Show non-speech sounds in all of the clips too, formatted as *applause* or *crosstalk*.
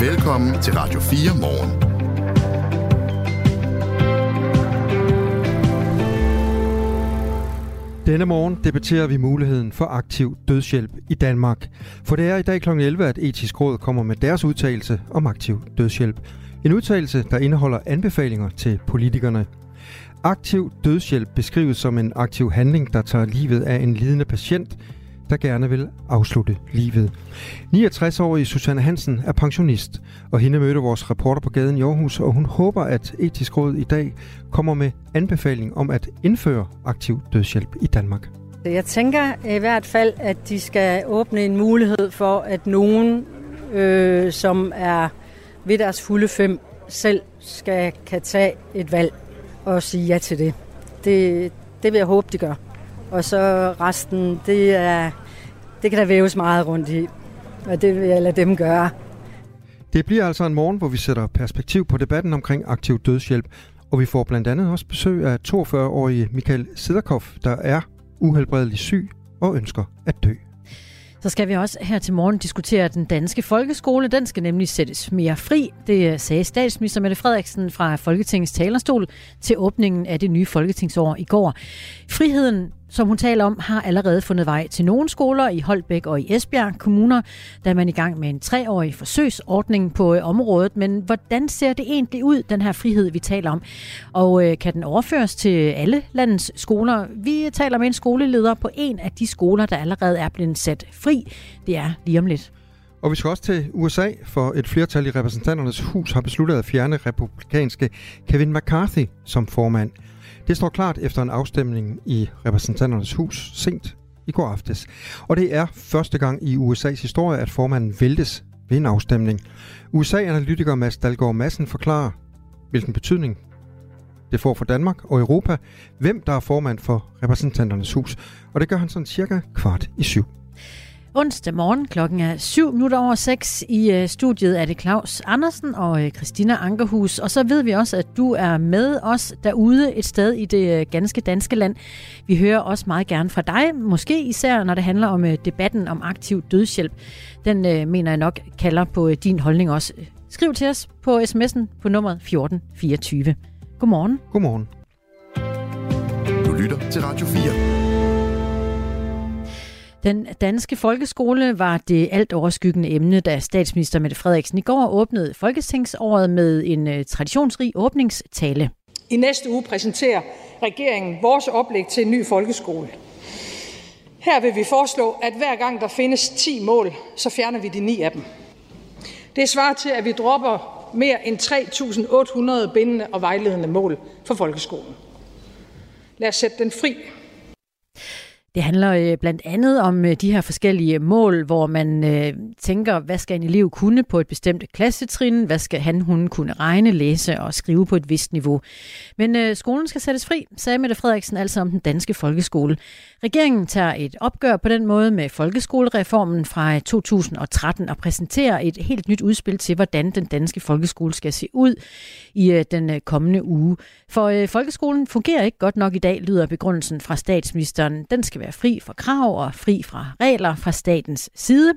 Velkommen til Radio 4 morgen. Denne morgen debatterer vi muligheden for aktiv dødshjælp i Danmark. For det er i dag kl. 11, at Etisk Råd kommer med deres udtalelse om aktiv dødshjælp. En udtalelse, der indeholder anbefalinger til politikerne. Aktiv dødshjælp beskrives som en aktiv handling, der tager livet af en lidende patient, der gerne vil afslutte livet. 69-årige Susanne Hansen er pensionist, og hende mødte vores reporter på gaden i Aarhus, og hun håber, at Etisk Råd i dag kommer med anbefaling om at indføre aktiv dødshjælp i Danmark. Jeg tænker i hvert fald, at de skal åbne en mulighed for, at nogen, øh, som er ved deres fulde fem, selv skal kan tage et valg og sige ja til det. Det, det vil jeg håbe, de gør. Og så resten, det, er, det kan der væves meget rundt i. Og det vil jeg lade dem gøre. Det bliver altså en morgen, hvor vi sætter perspektiv på debatten omkring aktiv dødshjælp. Og vi får blandt andet også besøg af 42-årige Michael Siderkov, der er uhelbredelig syg og ønsker at dø. Så skal vi også her til morgen diskutere den danske folkeskole. Den skal nemlig sættes mere fri. Det sagde statsminister Mette Frederiksen fra Folketingets talerstol til åbningen af det nye folketingsår i går. Friheden som hun taler om, har allerede fundet vej til nogle skoler i Holbæk og i Esbjerg kommuner, da man er i gang med en treårig forsøgsordning på øh, området. Men hvordan ser det egentlig ud, den her frihed, vi taler om? Og øh, kan den overføres til alle landets skoler? Vi taler med en skoleleder på en af de skoler, der allerede er blevet sat fri. Det er lige om lidt. Og vi skal også til USA, for et flertal i repræsentanternes hus har besluttet at fjerne republikanske Kevin McCarthy som formand. Det står klart efter en afstemning i repræsentanternes hus sent i går aftes. Og det er første gang i USA's historie, at formanden væltes ved en afstemning. USA-analytiker Mads Dalgaard Madsen forklarer, hvilken betydning det får for Danmark og Europa, hvem der er formand for repræsentanternes hus. Og det gør han sådan cirka kvart i syv. Onsdag morgen klokken er 7 minutter over 6. I øh, studiet er det Claus Andersen og øh, Christina Ankerhus. Og så ved vi også, at du er med os derude et sted i det øh, ganske danske land. Vi hører også meget gerne fra dig, måske især når det handler om debatten om aktiv dødshjælp. Den mener jeg nok kalder på din holdning også. Skriv til os på sms'en på nummer 1424. Godmorgen. Godmorgen. Du lytter til Radio 4. Den danske folkeskole var det alt overskyggende emne, da statsminister Mette Frederiksen i går åbnede Folketingsåret med en øh, traditionsrig åbningstale. I næste uge præsenterer regeringen vores oplæg til en ny folkeskole. Her vil vi foreslå, at hver gang der findes 10 mål, så fjerner vi de 9 af dem. Det svarer til, at vi dropper mere end 3.800 bindende og vejledende mål for folkeskolen. Lad os sætte den fri det handler øh, blandt andet om øh, de her forskellige mål, hvor man øh, tænker, hvad skal en elev kunne på et bestemt klassetrin? Hvad skal han, hun kunne regne, læse og skrive på et vist niveau? Men skolen skal sættes fri, sagde Mette Frederiksen altså om den danske folkeskole. Regeringen tager et opgør på den måde med folkeskolereformen fra 2013 og præsenterer et helt nyt udspil til, hvordan den danske folkeskole skal se ud i den kommende uge. For folkeskolen fungerer ikke godt nok i dag, lyder begrundelsen fra statsministeren. Den skal være fri for krav og fri fra regler fra statens side.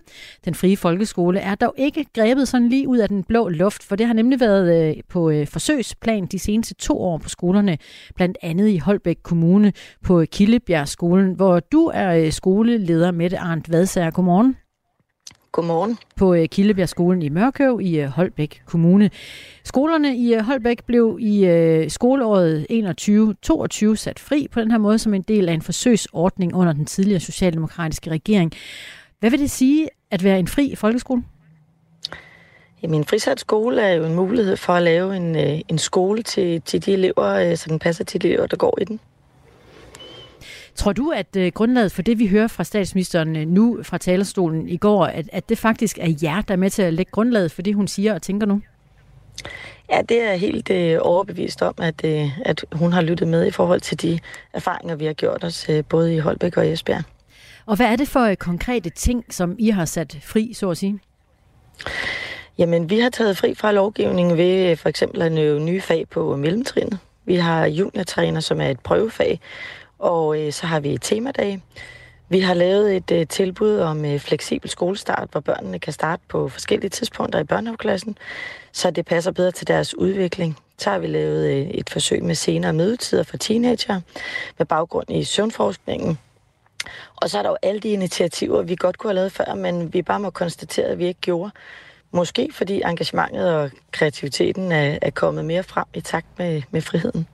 Den frie folkeskole er dog ikke grebet sådan lige ud af den blå luft, for det har nemlig været øh, på øh, forsøgsplan de seneste to år på skolerne, blandt andet i Holbæk Kommune på Killebjergskolen, hvor du er øh, skoleleder, Mette Arndt Vadsager. Godmorgen. Godmorgen. På øh, Kildebjergskolen i Mørkøv i øh, Holbæk Kommune. Skolerne i Holbæk blev i skoleåret 21-22 sat fri på den her måde som en del af en forsøgsordning under den tidligere socialdemokratiske regering. Hvad vil det sige at være en fri folkeskole? Jamen, en frisat skole er jo en mulighed for at lave en, en skole til, til de elever, som passer til de elever, der går i den. Tror du, at øh, grundlaget for det, vi hører fra statsministeren øh, nu fra talerstolen i går, at, at det faktisk er jer, der er med til at lægge grundlaget for det, hun siger og tænker nu? Ja, det er helt øh, overbevist om, at, øh, at hun har lyttet med i forhold til de erfaringer, vi har gjort os øh, både i Holbæk og Esbjerg. Og hvad er det for øh, konkrete ting, som I har sat fri, så at sige? Jamen, vi har taget fri fra lovgivningen ved for eksempel at nøve nye fag på mellemtrinnet. Vi har juniortræner, som er et prøvefag, og øh, så har vi temadage. Vi har lavet et øh, tilbud om øh, fleksibel skolestart, hvor børnene kan starte på forskellige tidspunkter i børnehaveklassen, så det passer bedre til deres udvikling. Så har vi lavet øh, et forsøg med senere mødetider for teenager med baggrund i søvnforskningen. Og så er der jo alle de initiativer, vi godt kunne have lavet før, men vi bare må konstatere, at vi ikke gjorde. Måske fordi engagementet og kreativiteten er, er kommet mere frem i takt med, med friheden.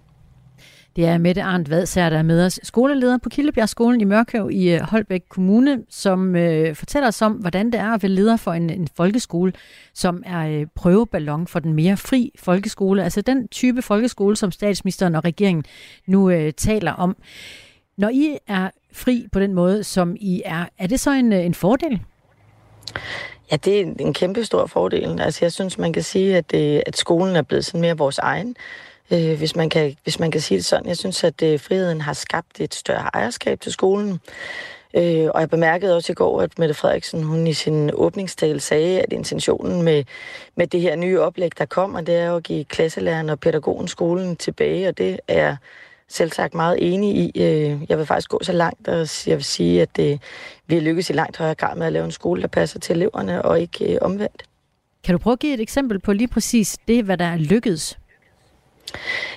Det er Mette Arndt Vadsager, der er med os, skoleleder på Kildebjergskolen i Mørkøv i øh, Holbæk Kommune, som øh, fortæller os om, hvordan det er at være leder for en, en folkeskole, som er øh, prøveballon for den mere fri folkeskole, altså den type folkeskole, som statsministeren og regeringen nu øh, taler om. Når I er fri på den måde, som I er, er det så en, øh, en fordel? Ja, det er en kæmpe stor fordel. Altså, jeg synes, man kan sige, at, det, at skolen er blevet sådan mere vores egen øh, hvis, man kan, hvis man kan sige det sådan. Jeg synes, at øh, friheden har skabt et større ejerskab til skolen. Øh, og jeg bemærkede også i går, at Mette Frederiksen hun i sin åbningstale sagde, at intentionen med, med det her nye oplæg, der kommer, det er at give klasselæreren og pædagogen skolen tilbage, og det er selv sagt meget enig i. Øh, jeg vil faktisk gå så langt, at jeg vil sige, at det, vi har lykkes i langt højere grad med at lave en skole, der passer til eleverne, og ikke øh, omvendt. Kan du prøve at give et eksempel på lige præcis det, hvad der er lykkedes?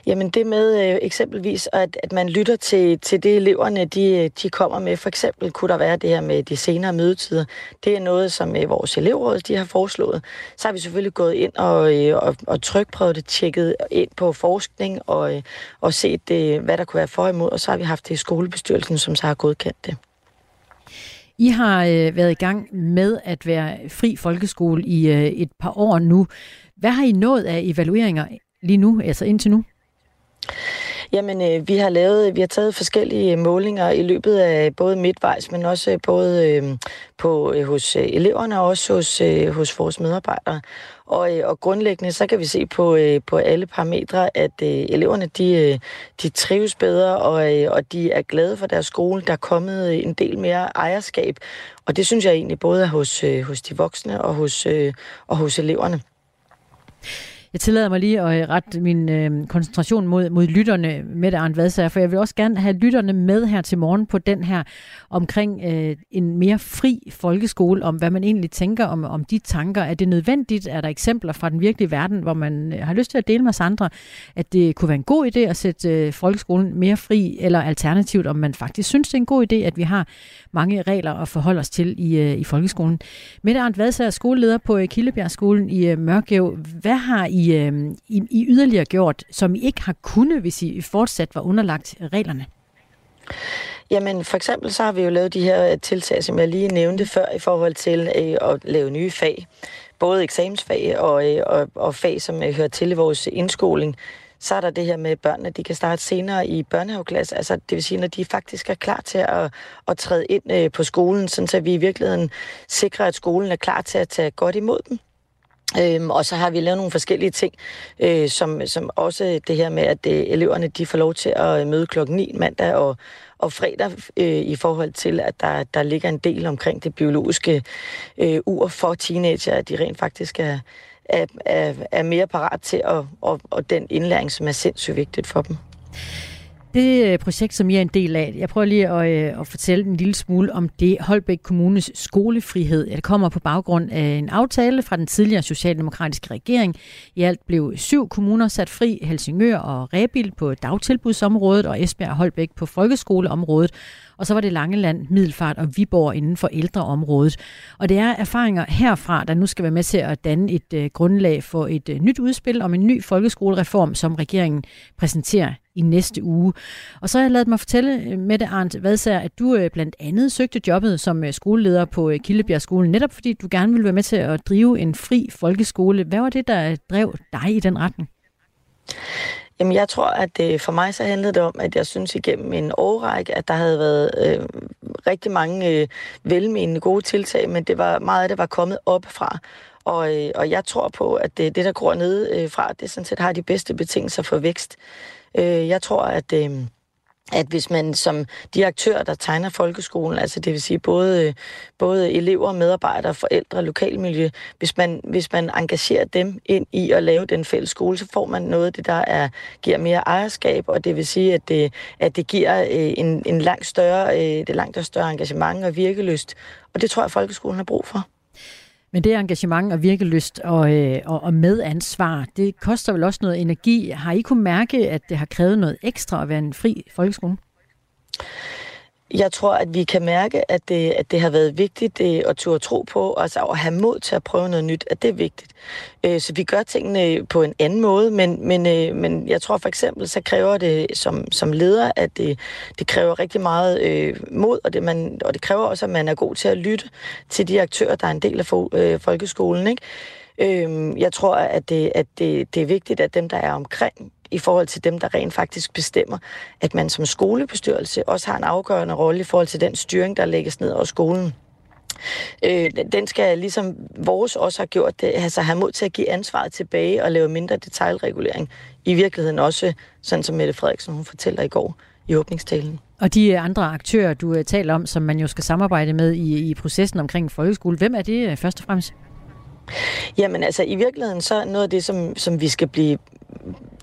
Jamen det med øh, eksempelvis, at, at man lytter til, til det eleverne, de, de kommer med. For eksempel kunne der være det her med de senere mødetider. Det er noget, som øh, vores elevråd de har foreslået. Så har vi selvfølgelig gået ind og, øh, og, og trykprøvet det, tjekket ind på forskning og, øh, og set, øh, hvad der kunne være for imod. Og så har vi haft det i skolebestyrelsen, som så har godkendt det. I har øh, været i gang med at være fri folkeskole i øh, et par år nu. Hvad har I nået af evalueringer lige nu, altså indtil nu? Jamen, øh, vi har lavet, vi har taget forskellige øh, målinger i løbet af både midtvejs, men også øh, både øh, på, øh, hos øh, eleverne og også hos, øh, hos vores medarbejdere. Og, øh, og grundlæggende så kan vi se på, øh, på alle parametre, at øh, eleverne de, øh, de trives bedre, og, øh, og de er glade for deres skole. Der er kommet øh, en del mere ejerskab, og det synes jeg egentlig både er hos, øh, hos de voksne og hos, øh, og hos eleverne. Jeg tillader mig lige at øh, rette min øh, koncentration mod, mod lytterne med Arndt Vadsager, for jeg vil også gerne have lytterne med her til morgen på den her omkring øh, en mere fri folkeskole, om hvad man egentlig tænker om, om de tanker. Er det nødvendigt? Er der eksempler fra den virkelige verden, hvor man øh, har lyst til at dele med os andre, at det kunne være en god idé at sætte øh, folkeskolen mere fri, eller alternativt, om man faktisk synes, det er en god idé, at vi har mange regler at forholde os til i, øh, i folkeskolen. Mette Arndt Vadsager, skoleleder på øh, Kildebjergskolen i øh, Mørkæv. Hvad har I i, øh, I, I yderligere gjort, som I ikke har kunnet, hvis I fortsat var underlagt reglerne? Jamen, for eksempel så har vi jo lavet de her øh, tiltag, som jeg lige nævnte før, i forhold til øh, at lave nye fag. Både eksamensfag og, øh, og, og fag, som øh, hører til i vores indskoling. Så er der det her med børnene, de kan starte senere i børnehaveklasse. Altså, det vil sige, når de faktisk er klar til at, at træde ind øh, på skolen, sådan så vi i virkeligheden sikrer, at skolen er klar til at tage godt imod dem. Øhm, og så har vi lavet nogle forskellige ting, øh, som, som også det her med, at øh, eleverne de får lov til at øh, møde klokken 9 mandag og, og fredag øh, i forhold til, at der, der ligger en del omkring det biologiske øh, ur for teenager, at de rent faktisk er, er, er, er mere parat til at, og, og den indlæring, som er sindssygt vigtigt for dem. Det øh, projekt, som jeg er en del af, jeg prøver lige at, øh, at fortælle en lille smule om det Holbæk Kommunes skolefrihed. Det kommer på baggrund af en aftale fra den tidligere socialdemokratiske regering. I alt blev syv kommuner sat fri, Helsingør og Rebil på dagtilbudsområdet og Esbjerg og Holbæk på folkeskoleområdet. Og så var det Langeland, Middelfart og Viborg inden for ældreområdet. Og det er erfaringer herfra, der nu skal være med til at danne et øh, grundlag for et øh, nyt udspil om en ny folkeskolereform, som regeringen præsenterer i næste uge. Og så har jeg lavet mig fortælle, øh, Mette Arndt Vadsager, at du øh, blandt andet søgte jobbet som øh, skoleleder på Kildebjerg Kildebjergskolen, netop fordi du gerne ville være med til at drive en fri folkeskole. Hvad var det, der drev dig i den retning? Jamen, jeg tror, at det, for mig så handlede det om, at jeg synes igennem en årrække, at der havde været øh, rigtig mange øh, velmenende gode tiltag, men det var meget af det var kommet op fra. Og, øh, og jeg tror på, at det, det der gror ned øh, fra, det sådan set har de bedste betingelser for vækst. Øh, jeg tror, at... Øh, at hvis man som de aktører, der tegner folkeskolen, altså det vil sige både, både elever, medarbejdere, forældre, lokalmiljø, hvis man, hvis man engagerer dem ind i at lave den fælles skole, så får man noget af det, der er, giver mere ejerskab, og det vil sige, at det, at det giver øh, en, en langt større, øh, det langt større engagement og virkelyst. Og det tror jeg, folkeskolen har brug for. Men det engagement og virkelyst og, øh, og, og medansvar, det koster vel også noget energi. Har I kunne mærke, at det har krævet noget ekstra at være en fri folkeskole? Jeg tror, at vi kan mærke, at det, at det har været vigtigt det, at turde tro på, altså at have mod til at prøve noget nyt, at det er vigtigt. Øh, så vi gør tingene på en anden måde, men, men, øh, men jeg tror for eksempel, så kræver det som, som leder, at det, det kræver rigtig meget øh, mod, og det, man, og det kræver også, at man er god til at lytte til de aktører, der er en del af fo, øh, folkeskolen. Ikke? Øh, jeg tror, at, det, at det, det er vigtigt, at dem, der er omkring i forhold til dem, der rent faktisk bestemmer, at man som skolebestyrelse også har en afgørende rolle i forhold til den styring, der lægges ned over skolen. Øh, den skal ligesom vores også har gjort det, altså have mod til at give ansvaret tilbage og lave mindre detaljregulering. I virkeligheden også, sådan som Mette Frederiksen hun fortæller i går i åbningstalen. Og de andre aktører, du øh, taler om, som man jo skal samarbejde med i, i processen omkring folkeskole, hvem er det øh, først og fremmest? Jamen altså, i virkeligheden så noget af det, som, som vi skal blive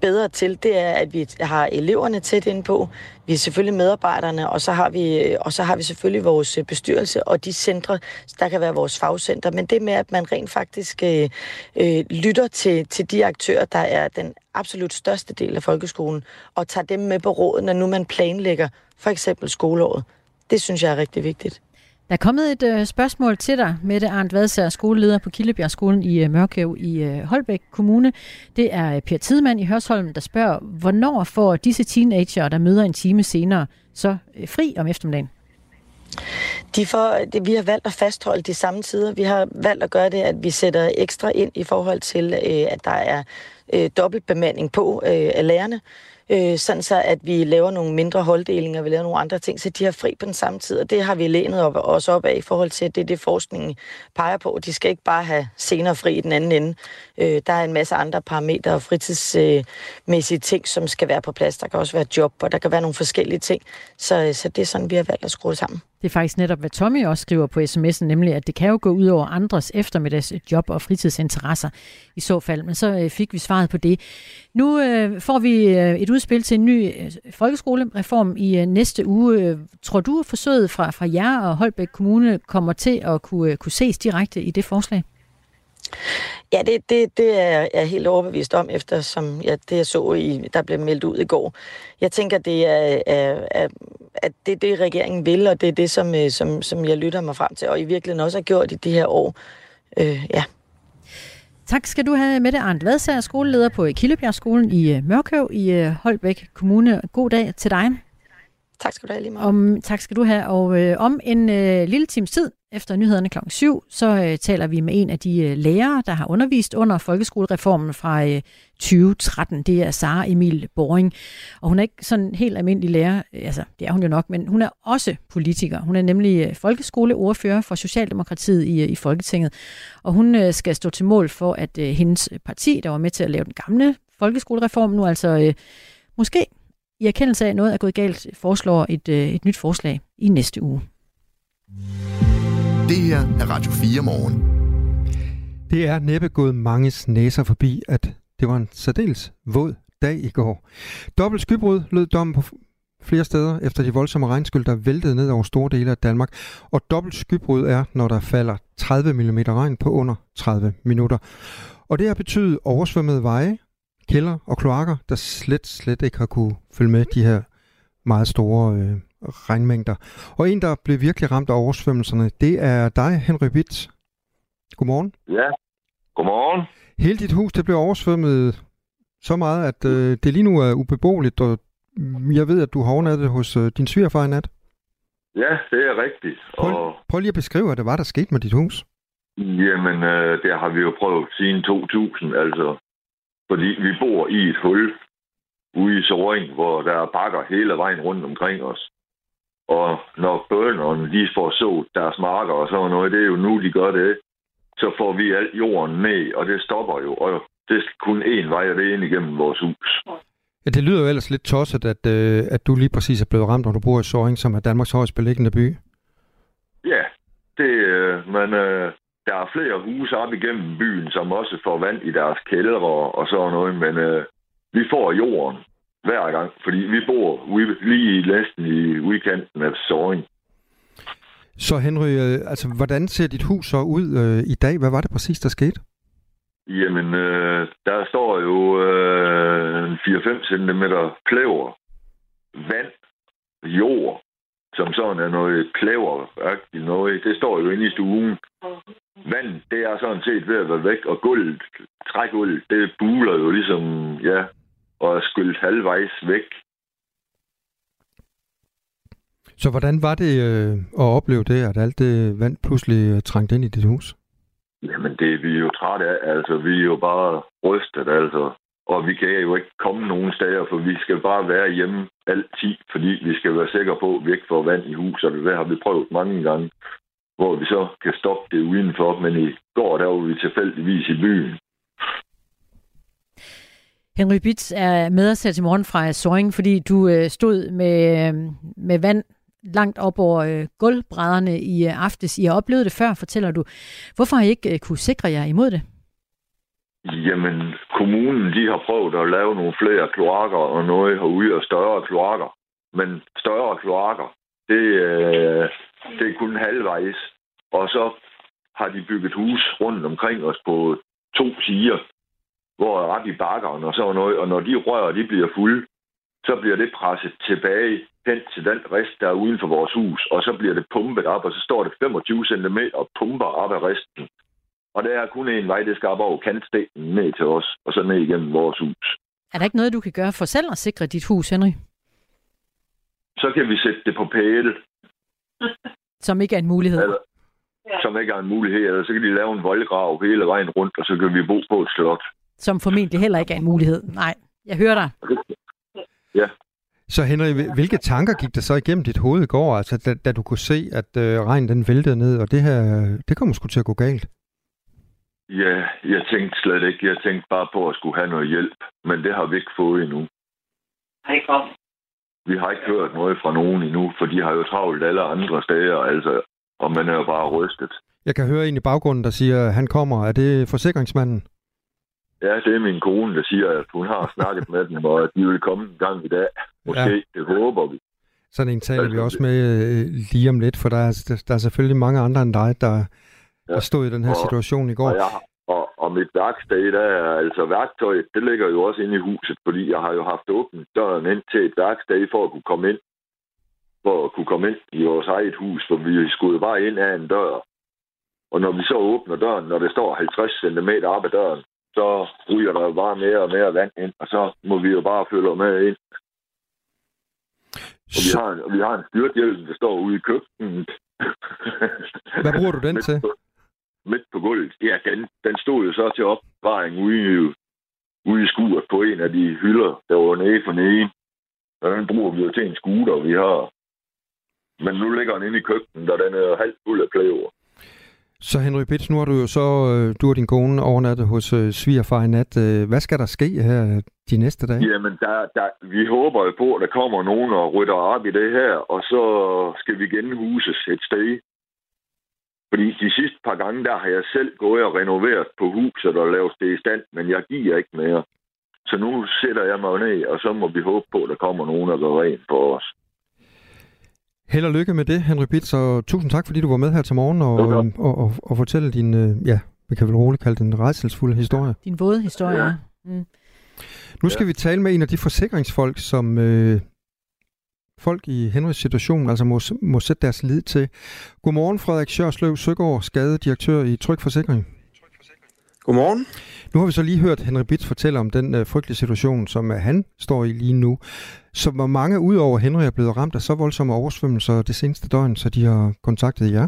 bedre til, det er, at vi har eleverne tæt ind på. Vi er selvfølgelig medarbejderne, og så har vi, og så har vi selvfølgelig vores øh, bestyrelse og de centre, der kan være vores fagcenter. Men det med, at man rent faktisk øh, øh, lytter til, til de aktører, der er den absolut største del af folkeskolen, og tager dem med på råden, når nu man planlægger for eksempel skoleåret. Det synes jeg er rigtig vigtigt. Der er kommet et øh, spørgsmål til dig, Mette Arndt Vadsager, skoleleder på Kildebjergskolen i øh, Mørkøv i øh, Holbæk Kommune. Det er øh, Per Tidemand i Hørsholm, der spørger, hvornår får disse teenager, der møder en time senere, så øh, fri om eftermiddagen? De får, det, vi har valgt at fastholde de samme tider. Vi har valgt at gøre det, at vi sætter ekstra ind i forhold til, øh, at der er øh, dobbeltbemanding på øh, af lærerne øh, sådan så at vi laver nogle mindre holddelinger, vi laver nogle andre ting, så de har fri på den samme tid, og det har vi lænet op, os op af i forhold til, at det er det, forskningen peger på. De skal ikke bare have senere fri i den anden ende. Øh, der er en masse andre parametre og fritidsmæssige ting, som skal være på plads. Der kan også være job, og der kan være nogle forskellige ting. Så, øh, så det er sådan, vi har valgt at skrue sammen. Det er faktisk netop, hvad Tommy også skriver på sms'en, nemlig at det kan jo gå ud over andres eftermiddags job og fritidsinteresser i så fald. Men så øh, fik vi svaret på det. Nu øh, får vi øh, et udspil til en ny øh, folkeskolereform i øh, næste uge. Tror du, at forsøget fra, fra jer og Holbæk Kommune kommer til at kunne, øh, kunne ses direkte i det forslag? Ja, det, det, det er jeg helt overbevist om, efter som ja, det jeg så, i, der blev meldt ud i går. Jeg tænker, det er, er, er, at det er det, regeringen vil, og det er det, som, øh, som, som jeg lytter mig frem til, og i virkeligheden også har gjort i de her år. Øh, ja. Tak skal du have, Mette Arndt Vadsager, skoleleder på Kildebjergskolen i øh, Mørkøv i øh, Holbæk Kommune. God dag til dig. Tak skal du have lige meget. Om, tak skal du have. Og øh, om en øh, lille times tid, efter nyhederne kl. 7, så øh, taler vi med en af de øh, lærere, der har undervist under folkeskolereformen fra øh, 2013. Det er Sara Emil Boring. Og hun er ikke sådan helt almindelig lærer, altså det er hun jo nok, men hun er også politiker. Hun er nemlig øh, folkeskoleordfører for Socialdemokratiet i, øh, i Folketinget. Og hun øh, skal stå til mål for, at øh, hendes parti, der var med til at lave den gamle folkeskolereform, nu altså øh, måske i erkendelse af, at noget er gået galt, foreslår et, øh, et nyt forslag i næste uge. Det her er Radio 4 morgen. Det er næppe gået mange næser forbi, at det var en særdeles våd dag i går. Dobbelt skybrud lød dommen på flere steder efter de voldsomme regnskyld, der væltede ned over store dele af Danmark. Og dobbelt skybrud er, når der falder 30 mm regn på under 30 minutter. Og det har betydet oversvømmede veje, kælder og kloakker, der slet, slet ikke har kunne følge med de her meget store øh, regnmængder. Og en, der blev virkelig ramt af oversvømmelserne, det er dig, Henry Witt. Godmorgen. Ja, godmorgen. Hele dit hus det blev oversvømmet så meget, at øh, det lige nu er ubeboeligt, og jeg ved, at du har overnattet hos øh, din svigerfar i nat. Ja, det er rigtigt. Prøv, og... prøv lige at beskrive, hvad det var, der skete med dit hus. Jamen, øh, det har vi jo prøvet siden 2000, altså. Fordi vi bor i et hul ude i Soring, hvor der er bakker hele vejen rundt omkring os. Og når bønderne de får så deres marker og sådan noget, det er jo nu, de gør det, så får vi alt jorden med, og det stopper jo. Og det er kun én vej, og det er ind igennem vores hus. Ja, det lyder jo ellers lidt tosset, at, øh, at du lige præcis er blevet ramt, når du bor i Soring, som er Danmarks højst beliggende by. Ja, det, øh, men øh, der er flere huse op igennem byen, som også får vand i deres kældre og sådan noget, men øh, vi får jorden hver gang, fordi vi bor lige næsten i udkanten af Soring. Så Henry, øh, altså, hvordan ser dit hus så ud øh, i dag? Hvad var det præcis, der skete? Jamen, øh, der står jo øh, 4-5 cm klæver, vand, jord, som sådan er noget klæver noget. Det står jo inde i stuen. Vand, det er sådan set ved at være væk, og gulvet, trægulvet, det buler jo ligesom, ja, og er skyllet halvvejs væk. Så hvordan var det øh, at opleve det, at alt det vand pludselig øh, trængte ind i dit hus? Jamen, det er vi jo trætte af. Altså, vi er jo bare rystet, altså. Og vi kan jo ikke komme nogen steder, for vi skal bare være hjemme altid, fordi vi skal være sikre på, at vi ikke får vand i huset. Det har vi prøvet mange gange, hvor vi så kan stoppe det udenfor. Men i går, der var vi tilfældigvis i byen. Henry Bits er med os her til morgen fra Soring, fordi du øh, stod med, øh, med vand langt op over øh, gulvbrædderne i øh, aftes. I har oplevet det før, fortæller du. Hvorfor har I ikke øh, kunne sikre jer imod det? Jamen, kommunen de har prøvet at lave nogle flere kloakker og noget herude og større kloakker. Men større kloakker, det, øh, det er kun halvvejs. Og så har de bygget hus rundt omkring os på to sider, hvor er ret i bakkerne og sådan noget. Og når de rør de bliver fulde, så bliver det presset tilbage hen til den rest, der er uden for vores hus, og så bliver det pumpet op, og så står det 25 cm og pumper op af resten. Og der er kun en vej, det skal op over kantstenen ned til os, og så ned igennem vores hus. Er der ikke noget, du kan gøre for selv at sikre dit hus, Henry? Så kan vi sætte det på pæle. Som ikke er en mulighed? Eller, som ikke er en mulighed. Eller så kan de lave en voldgrav hele vejen rundt, og så kan vi bo på et slot. Som formentlig heller ikke er en mulighed. Nej, jeg hører dig. Ja. Så Henrik, hvilke tanker gik der så igennem dit hoved i går, altså, da, da du kunne se, at øh, regnen den væltede ned, og det her, det kommer sgu til at gå galt? Ja, jeg tænkte slet ikke. Jeg tænkte bare på at skulle have noget hjælp, men det har vi ikke fået endnu. Hej, kom. Vi har ikke hørt noget fra nogen endnu, for de har jo travlt alle andre steder, altså, og man er jo bare rystet. Jeg kan høre en i baggrunden, der siger, at han kommer. Er det forsikringsmanden? Ja, det er min kone, der siger, at hun har snakket med dem, og at de vil komme en gang i dag. Måske, ja. det håber vi. Sådan en taler vi også med øh, lige om lidt, for der er, der, der er selvfølgelig mange andre end dig, der, ja. der stod i den her og, situation i går. Og, jeg, og, mit værksted, der er altså værktøjet, det ligger jo også inde i huset, fordi jeg har jo haft åbent døren ind til et værksted for at kunne komme ind for at kunne komme ind i vores eget hus, for vi skulle bare ind af en dør. Og når vi så åbner døren, når det står 50 cm op ad døren, så ryger der jo bare mere og mere vand ind, og så må vi jo bare følge med ind. Og vi har, en, vi har en styrthjelm, der står ude i køkkenet. Hvad bruger du den *laughs* til? Midt på gulvet. Ja, den, den stod jo så til opbevaring ude, ude i skuret på en af de hylder, der var nede for nede. Og den bruger vi jo til en scooter, vi har. Men nu ligger den inde i køkkenet, og den er halvt fuld af klæver. Så Henry Pitts, nu har du jo så, øh, du og din kone overnattet hos øh, svigerfar i nat. Øh, hvad skal der ske her de næste dage? Jamen, der, der, vi håber jo på, at der kommer nogen og rytter op i det her, og så skal vi genhuses et sted. Fordi de sidste par gange, der har jeg selv gået og renoveret på huset og lavet det i stand, men jeg giver ikke mere. Så nu sætter jeg mig ned, og så må vi håbe på, at der kommer nogen og gør rent for os. Held og lykke med det, Henry Pitts, og tusind tak, fordi du var med her til morgen og, og, og, og, og fortælle din, øh, ja, vi kan vel roligt kalde den redselsfulde historie. Din våde historie, ja. Mm. Nu skal ja. vi tale med en af de forsikringsfolk, som øh, folk i Henrys situation altså må, må sætte deres lid til. Godmorgen, Frederik Sjørsløv Søgaard, skadedirektør i Tryg Forsikring. Godmorgen. Nu har vi så lige hørt Henrik Bitz fortælle om den øh, frygtelige situation, som øh, han står i lige nu. Så hvor mange ud over Henry er blevet ramt af så voldsomme oversvømmelser det seneste døgn, så de har kontaktet jer?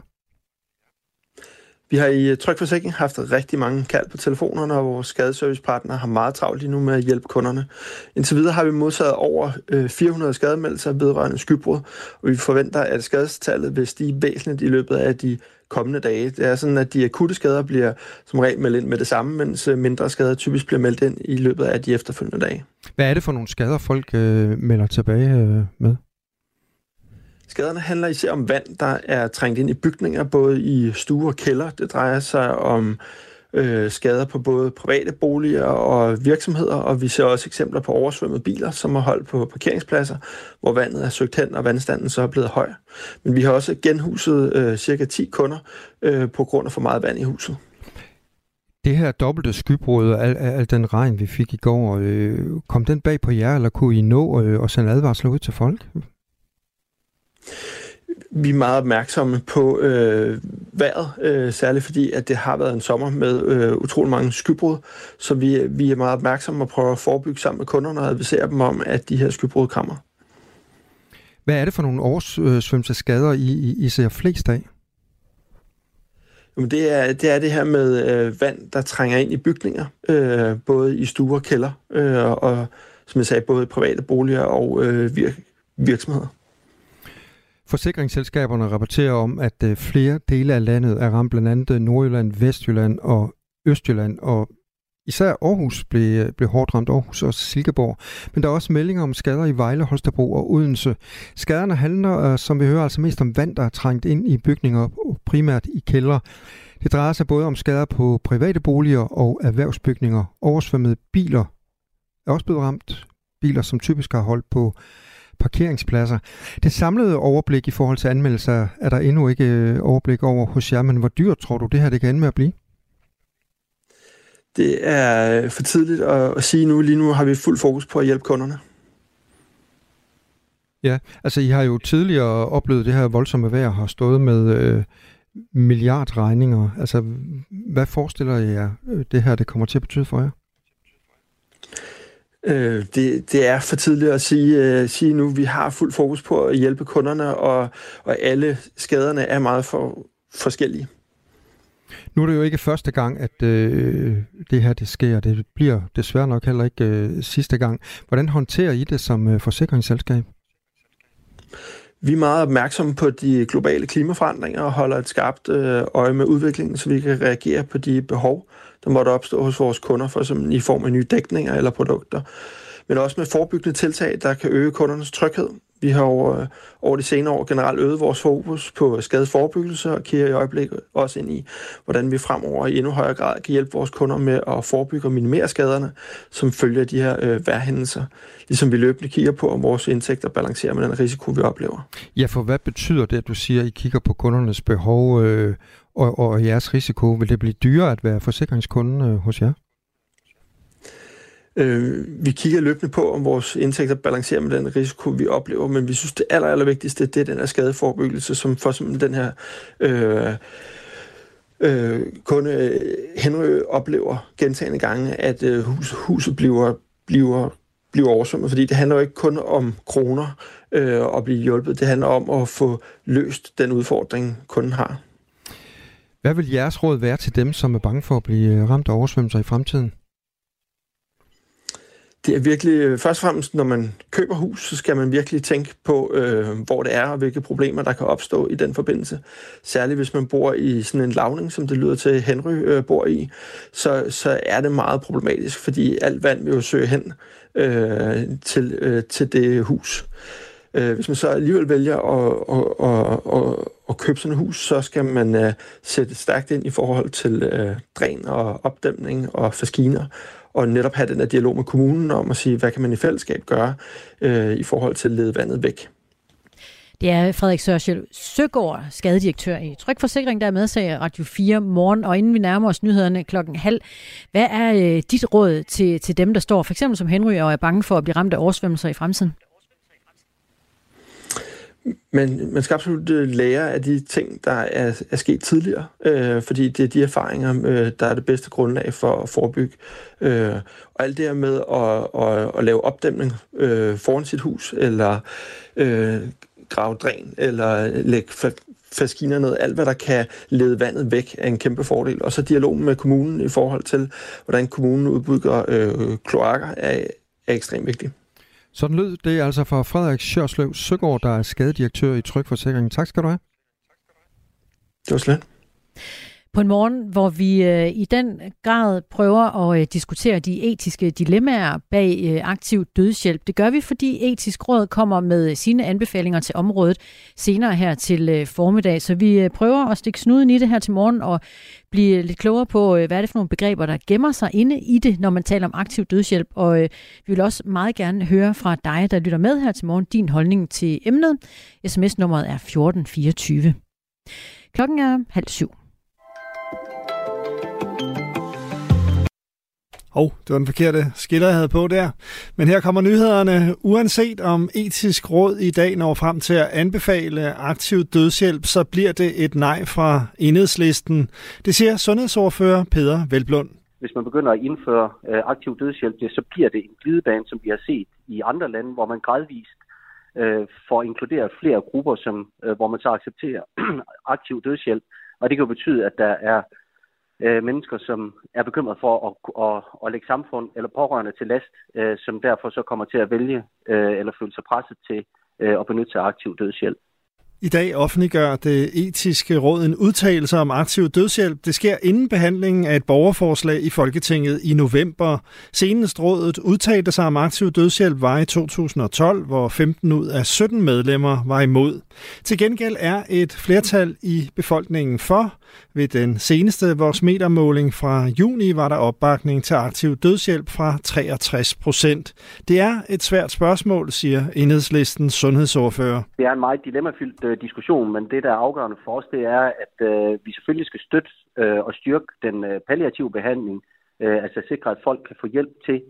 Vi har i øh, Tryk Forsikring haft rigtig mange kald på telefonerne, og vores skadeservicepartner har meget travlt lige nu med at hjælpe kunderne. Indtil videre har vi modtaget over øh, 400 skademeldelser vedrørende skybrud, og vi forventer, at skadestallet vil stige væsentligt i løbet af de kommende dage. Det er sådan, at de akutte skader bliver som regel meldt ind med det samme, mens øh, mindre skader typisk bliver meldt ind i løbet af de efterfølgende dage. Hvad er det for nogle skader, folk øh, melder tilbage øh, med? Skaderne handler især om vand, der er trængt ind i bygninger, både i stue og kælder. Det drejer sig om øh, skader på både private boliger og virksomheder, og vi ser også eksempler på oversvømmede biler, som er holdt på parkeringspladser, hvor vandet er søgt hen, og vandstanden så er blevet høj. Men vi har også genhuset øh, cirka 10 kunder øh, på grund af for meget vand i huset. Det her dobbelte skybrud og al, al den regn, vi fik i går, øh, kom den bag på jer, eller kunne I nå øh, at sende advarsler ud til folk? Vi er meget opmærksomme på øh, vejret, øh, særligt fordi, at det har været en sommer med øh, utrolig mange skybrud, så vi, vi er meget opmærksomme og prøver at forebygge sammen med kunderne og advisere dem om, at de her skybrud kommer. Hvad er det for nogle oversvømmelseskader, I, I, I ser flest af? Jamen det, er, det er det her med øh, vand, der trænger ind i bygninger, øh, både i stuer og kælder, øh, og som jeg sagde, både private boliger og øh, vir- virksomheder. Forsikringsselskaberne rapporterer om, at øh, flere dele af landet er ramt, blandt andet Nordjylland, Vestjylland og Østjylland, og især Aarhus blev, øh, blev hårdt ramt, Aarhus og Silkeborg. Men der er også meldinger om skader i Vejle, Holstebro og Odense. Skaderne handler, øh, som vi hører, altså mest om vand, der er trængt ind i bygninger, primært i kældre. Det drejer sig både om skader på private boliger og erhvervsbygninger. Oversvømmede biler er også blevet ramt. Biler, som typisk har holdt på parkeringspladser. Det samlede overblik i forhold til anmeldelser er der endnu ikke øh, overblik over hos jer, men hvor dyrt tror du, det her det kan ende med at blive? Det er øh, for tidligt at, sige nu. Lige nu har vi fuld fokus på at hjælpe kunderne. Ja, altså I har jo tidligere oplevet det her voldsomme vejr, har stået med øh, milliardregninger. Altså, hvad forestiller I jer, øh, det her det kommer til at betyde for jer? Øh, det, det er for tidligt at sige, uh, sige nu. Vi har fuld fokus på at hjælpe kunderne, og, og alle skaderne er meget for, forskellige. Nu er det jo ikke første gang, at øh, det her det sker. Det bliver desværre nok heller ikke øh, sidste gang. Hvordan håndterer I det som øh, forsikringsselskab? Vi er meget opmærksomme på de globale klimaforandringer og holder et skarpt øh, øje med udviklingen, så vi kan reagere på de behov, der måtte opstå hos vores kunder, for eksempel i form af nye dækninger eller produkter. Men også med forebyggende tiltag, der kan øge kundernes tryghed. Vi har over, øh, over de senere år generelt øget vores fokus på skadeforebyggelse og kigger i øjeblikket også ind i, hvordan vi fremover i endnu højere grad kan hjælpe vores kunder med at forebygge og minimere skaderne, som følger de her øh, værhændelser. Ligesom vi løbende kigger på, om vores indtægter balancerer med den risiko, vi oplever. Ja, for hvad betyder det, at du siger, at I kigger på kundernes behov øh, og, og jeres risiko? Vil det blive dyrere at være forsikringskunde øh, hos jer? Øh, vi kigger løbende på, om vores indtægter balancerer med den risiko, vi oplever, men vi synes, det aller, aller vigtigste, det er den her skadeforebyggelse, som for eksempel den her øh, øh, kunde øh, Henry oplever gentagende gange, at øh, hus, huset bliver, bliver, bliver oversvømmet, fordi det handler jo ikke kun om kroner øh, og blive hjulpet, det handler om at få løst den udfordring, kunden har. Hvad vil jeres råd være til dem, som er bange for at blive ramt af oversvømmelser i fremtiden? Det er virkelig, øh, først og fremmest, når man køber hus, så skal man virkelig tænke på, øh, hvor det er, og hvilke problemer, der kan opstå i den forbindelse. Særligt hvis man bor i sådan en lavning, som det lyder til, Henry øh, bor i, så, så er det meget problematisk, fordi alt vand vil jo søge hen øh, til, øh, til det hus. Øh, hvis man så alligevel vælger at, at, at, at, at købe sådan et hus, så skal man øh, sætte stærkt ind i forhold til øh, dræn og opdæmning og faskiner, og netop have den der dialog med kommunen om at sige, hvad kan man i fællesskab gøre øh, i forhold til at lede vandet væk. Det er Frederik Sørsjøl Søgaard, skadedirektør i Trykforsikring, der er med sig Radio 4 morgen. Og inden vi nærmer os nyhederne klokken halv, hvad er øh, dit råd til, til dem, der står for eksempel som Henry og er bange for at blive ramt af oversvømmelser i fremtiden? Men man skal absolut øh, lære af de ting, der er, er sket tidligere, øh, fordi det er de erfaringer, øh, der er det bedste grundlag for at forebygge. Øh, og alt det her med at, at, at lave opdæmning øh, foran sit hus, eller øh, grave dræn, eller lægge faskiner ned. Alt, hvad der kan lede vandet væk, er en kæmpe fordel. Og så dialogen med kommunen i forhold til, hvordan kommunen udbygger øh, kloakker, er, er ekstremt vigtigt. Sådan lød det altså fra Frederik Sjørslev Søgaard, der er skadedirektør i Trykforsikringen. Tak skal du have. Det var slet. På en morgen, hvor vi øh, i den grad prøver at øh, diskutere de etiske dilemmaer bag øh, aktiv dødshjælp. Det gør vi, fordi Etisk Råd kommer med sine anbefalinger til området senere her til øh, formiddag. Så vi øh, prøver at stikke snuden i det her til morgen og blive lidt klogere på, øh, hvad er det for nogle begreber, der gemmer sig inde i det, når man taler om aktiv dødshjælp. Og øh, vi vil også meget gerne høre fra dig, der lytter med her til morgen, din holdning til emnet. SMS-nummeret er 1424. Klokken er halv syv. Åh, oh, det var den forkerte skiller, jeg havde på der. Men her kommer nyhederne. Uanset om etisk råd i dag når frem til at anbefale aktiv dødshjælp, så bliver det et nej fra enhedslisten. Det siger sundhedsordfører Peter Velblund. Hvis man begynder at indføre øh, aktiv dødshjælp, så bliver det en glidebane, som vi har set i andre lande, hvor man gradvist øh, får inkluderet flere grupper, som, øh, hvor man så accepterer *clears throat* aktiv dødshjælp. Og det kan jo betyde, at der er øh, mennesker, som er bekymret for at, at, at lægge samfund eller pårørende til last, øh, som derfor så kommer til at vælge øh, eller føle sig presset til øh, at benytte sig af aktiv dødshjælp. I dag offentliggør det etiske råd en udtalelse om aktiv dødshjælp. Det sker inden behandlingen af et borgerforslag i Folketinget i november. Senest rådet udtalte sig om aktiv dødshjælp var i 2012, hvor 15 ud af 17 medlemmer var imod. Til gengæld er et flertal i befolkningen for. Ved den seneste voksmetermåling fra juni var der opbakning til aktiv dødshjælp fra 63 procent. Det er et svært spørgsmål, siger enhedslistens sundhedsordfører. Det er en meget dilemmafyldt øh, diskussion, men det, der er afgørende for os, det er, at øh, vi selvfølgelig skal støtte øh, og styrke den øh, palliative behandling, øh, altså sikre, at folk kan få hjælp til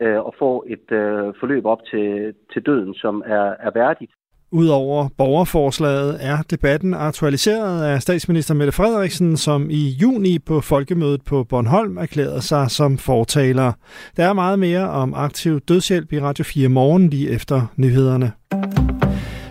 øh, at få et øh, forløb op til, til døden, som er, er værdigt. Udover borgerforslaget er debatten aktualiseret af statsminister Mette Frederiksen, som i juni på folkemødet på Bornholm erklærede sig som fortaler. Der er meget mere om aktiv dødshjælp i Radio 4 morgen lige efter nyhederne.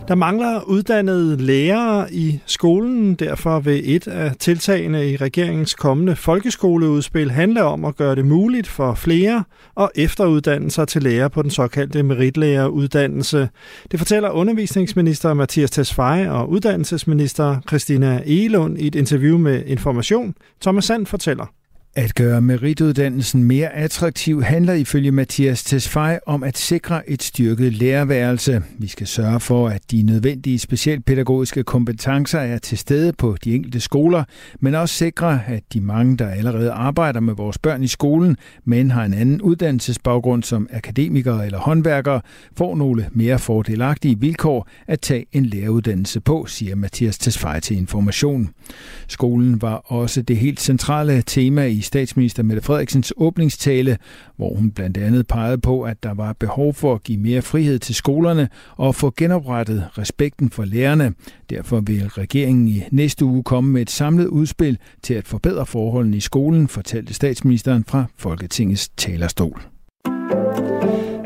Der mangler uddannede lærere i skolen, derfor vil et af tiltagene i regeringens kommende folkeskoleudspil handle om at gøre det muligt for flere at efteruddanne sig til lærer på den såkaldte meritlæreruddannelse. Det fortæller undervisningsminister Mathias Tesfaye og uddannelsesminister Christina Elund i et interview med Information. Thomas Sand fortæller. At gøre merituddannelsen mere attraktiv handler ifølge Mathias Tesfaye om at sikre et styrket lærerværelse. Vi skal sørge for, at de nødvendige specialpædagogiske kompetencer er til stede på de enkelte skoler, men også sikre, at de mange, der allerede arbejder med vores børn i skolen, men har en anden uddannelsesbaggrund som akademikere eller håndværkere, får nogle mere fordelagtige vilkår at tage en læreruddannelse på, siger Mathias Tesfaye til Information. Skolen var også det helt centrale tema i i statsminister Mette Frederiksens åbningstale, hvor hun blandt andet pegede på, at der var behov for at give mere frihed til skolerne og få genoprettet respekten for lærerne. Derfor vil regeringen i næste uge komme med et samlet udspil til at forbedre forholdene i skolen, fortalte statsministeren fra Folketingets talerstol.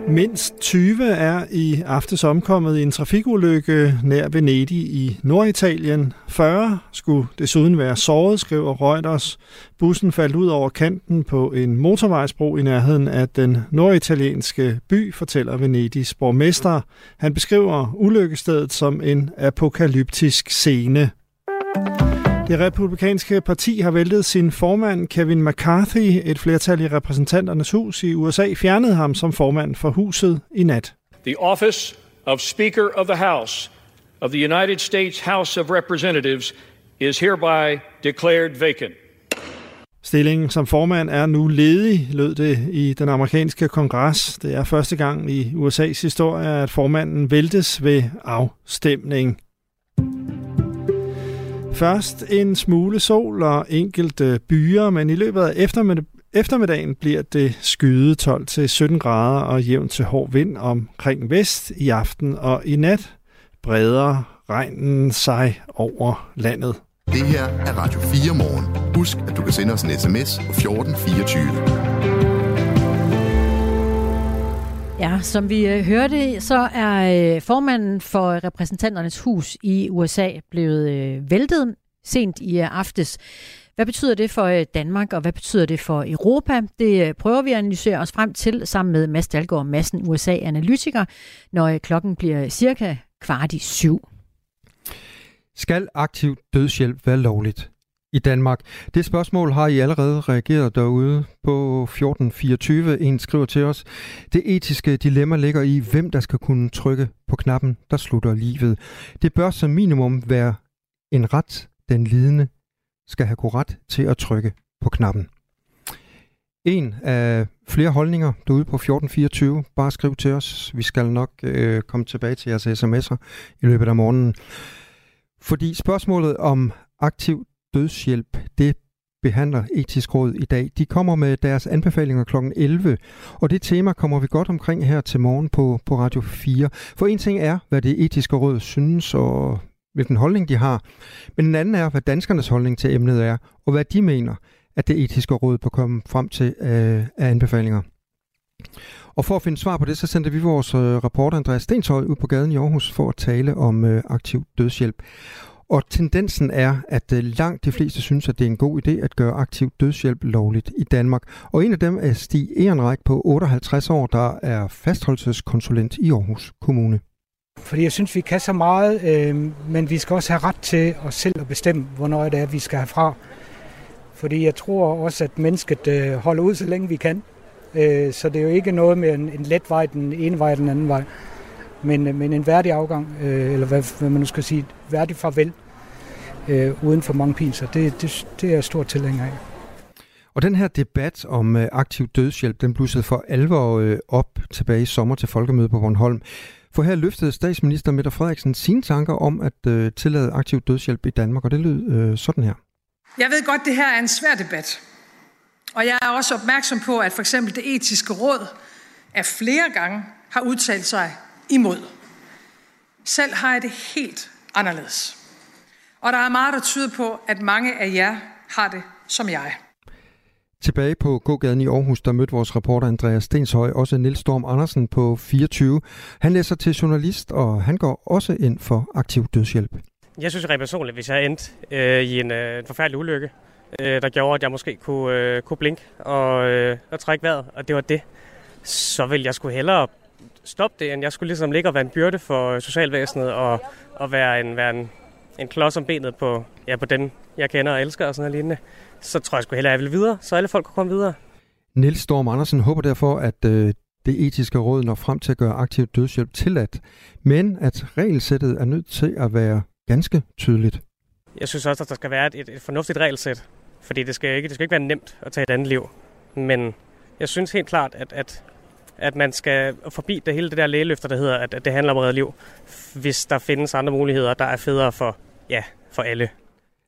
Mindst 20 er i aftes omkommet i en trafikulykke nær Venedig i Norditalien. 40 skulle desuden være såret, skriver Reuters. Bussen faldt ud over kanten på en motorvejsbro i nærheden af den norditalienske by, fortæller Venedigs borgmester. Han beskriver ulykkestedet som en apokalyptisk scene. Det republikanske parti har væltet sin formand Kevin McCarthy. Et flertal i repræsentanternes hus i USA fjernede ham som formand for huset i nat. The office of Speaker of the House of the United States House of Representatives is hereby declared vacant. Stillingen som formand er nu ledig, lød det i den amerikanske kongres. Det er første gang i USA's historie, at formanden væltes ved afstemning. Først en smule sol og enkelte byer, men i løbet af eftermiddagen bliver det skyde 12-17 grader og jævnt til hård vind omkring vest i aften, og i nat breder regnen sig over landet. Det her er Radio 4 morgen. Husk, at du kan sende os en sms på 1424. Ja, som vi øh, hørte, så er øh, formanden for repræsentanternes hus i USA blevet øh, væltet sent i øh, aftes. Hvad betyder det for øh, Danmark, og hvad betyder det for Europa? Det øh, prøver vi at analysere os frem til sammen med Mads Dalgaard Madsen, USA-analytiker, når klokken bliver cirka kvart i syv. Skal aktiv dødshjælp være lovligt? I Danmark? Det spørgsmål har I allerede reageret derude på 1424. En skriver til os, det etiske dilemma ligger i, hvem der skal kunne trykke på knappen, der slutter livet. Det bør som minimum være en ret, den lidende skal have ret til at trykke på knappen. En af flere holdninger derude på 1424. Bare skriv til os. Vi skal nok øh, komme tilbage til jeres sms'er i løbet af morgenen. Fordi spørgsmålet om aktiv dødshjælp, det behandler etisk råd i dag. De kommer med deres anbefalinger kl. 11, og det tema kommer vi godt omkring her til morgen på, på Radio 4. For en ting er, hvad det etiske råd synes, og hvilken holdning de har. Men en anden er, hvad danskernes holdning til emnet er, og hvad de mener, at det etiske råd bør komme frem til af, af anbefalinger. Og for at finde svar på det, så sendte vi vores øh, reporter Andreas Stenshøj ud på gaden i Aarhus for at tale om øh, aktiv dødshjælp. Og tendensen er, at øh, langt de fleste synes, at det er en god idé at gøre aktiv dødshjælp lovligt i Danmark. Og en af dem er Stig Ehrenreich på 58 år, der er fastholdelseskonsulent i Aarhus Kommune. Fordi jeg synes, vi kan så meget, øh, men vi skal også have ret til os selv at bestemme, hvornår det er, vi skal have fra. Fordi jeg tror også, at mennesket øh, holder ud, så længe vi kan. Øh, så det er jo ikke noget med en, en let vej den ene vej den anden vej. Men, øh, men en værdig afgang, øh, eller hvad, hvad man nu skal sige, værdig farvel, øh, uden for mange pinser. Det, det, det er jeg stor tilhænger af. Og den her debat om øh, aktiv dødshjælp, den blussede for alvor øh, op tilbage i sommer til folkemødet på Bornholm. For her løftede statsminister Mette Frederiksen sine tanker om at øh, tillade aktiv dødshjælp i Danmark, og det lød øh, sådan her. Jeg ved godt, det her er en svær debat. Og jeg er også opmærksom på, at for eksempel det etiske råd af flere gange har udtalt sig imod. Selv har jeg det helt anderledes. Og der er meget, der tyder på, at mange af jer har det som jeg. Tilbage på gågaden i Aarhus, der mødte vores reporter Andreas Stenshøj også Nils Storm Andersen på 24. Han læser til journalist, og han går også ind for aktiv dødshjælp. Jeg synes rent personligt, hvis jeg endte øh, i en, øh, en forfærdelig ulykke, øh, der gjorde, at jeg måske kunne, øh, kunne blinke og, øh, og trække vejret, og det var det, så vil jeg skulle hellere stoppe det, end jeg skulle ligesom ligge og være en byrde for socialvæsenet og, og være en, være en en klods om benet på, ja, på den, jeg kender og elsker og sådan noget lignende, så tror jeg sgu hellere, at jeg vil videre, så alle folk kan komme videre. Niels Storm Andersen håber derfor, at øh, det etiske råd når frem til at gøre aktiv dødshjælp tilladt, men at regelsættet er nødt til at være ganske tydeligt. Jeg synes også, at der skal være et, et fornuftigt regelsæt, fordi det skal, ikke, det skal ikke være nemt at tage et andet liv. Men jeg synes helt klart, at, at, at man skal forbi det hele det der lægeløfter, der hedder, at, at det handler om at redde liv, hvis der findes andre muligheder, der er federe for ja, for alle.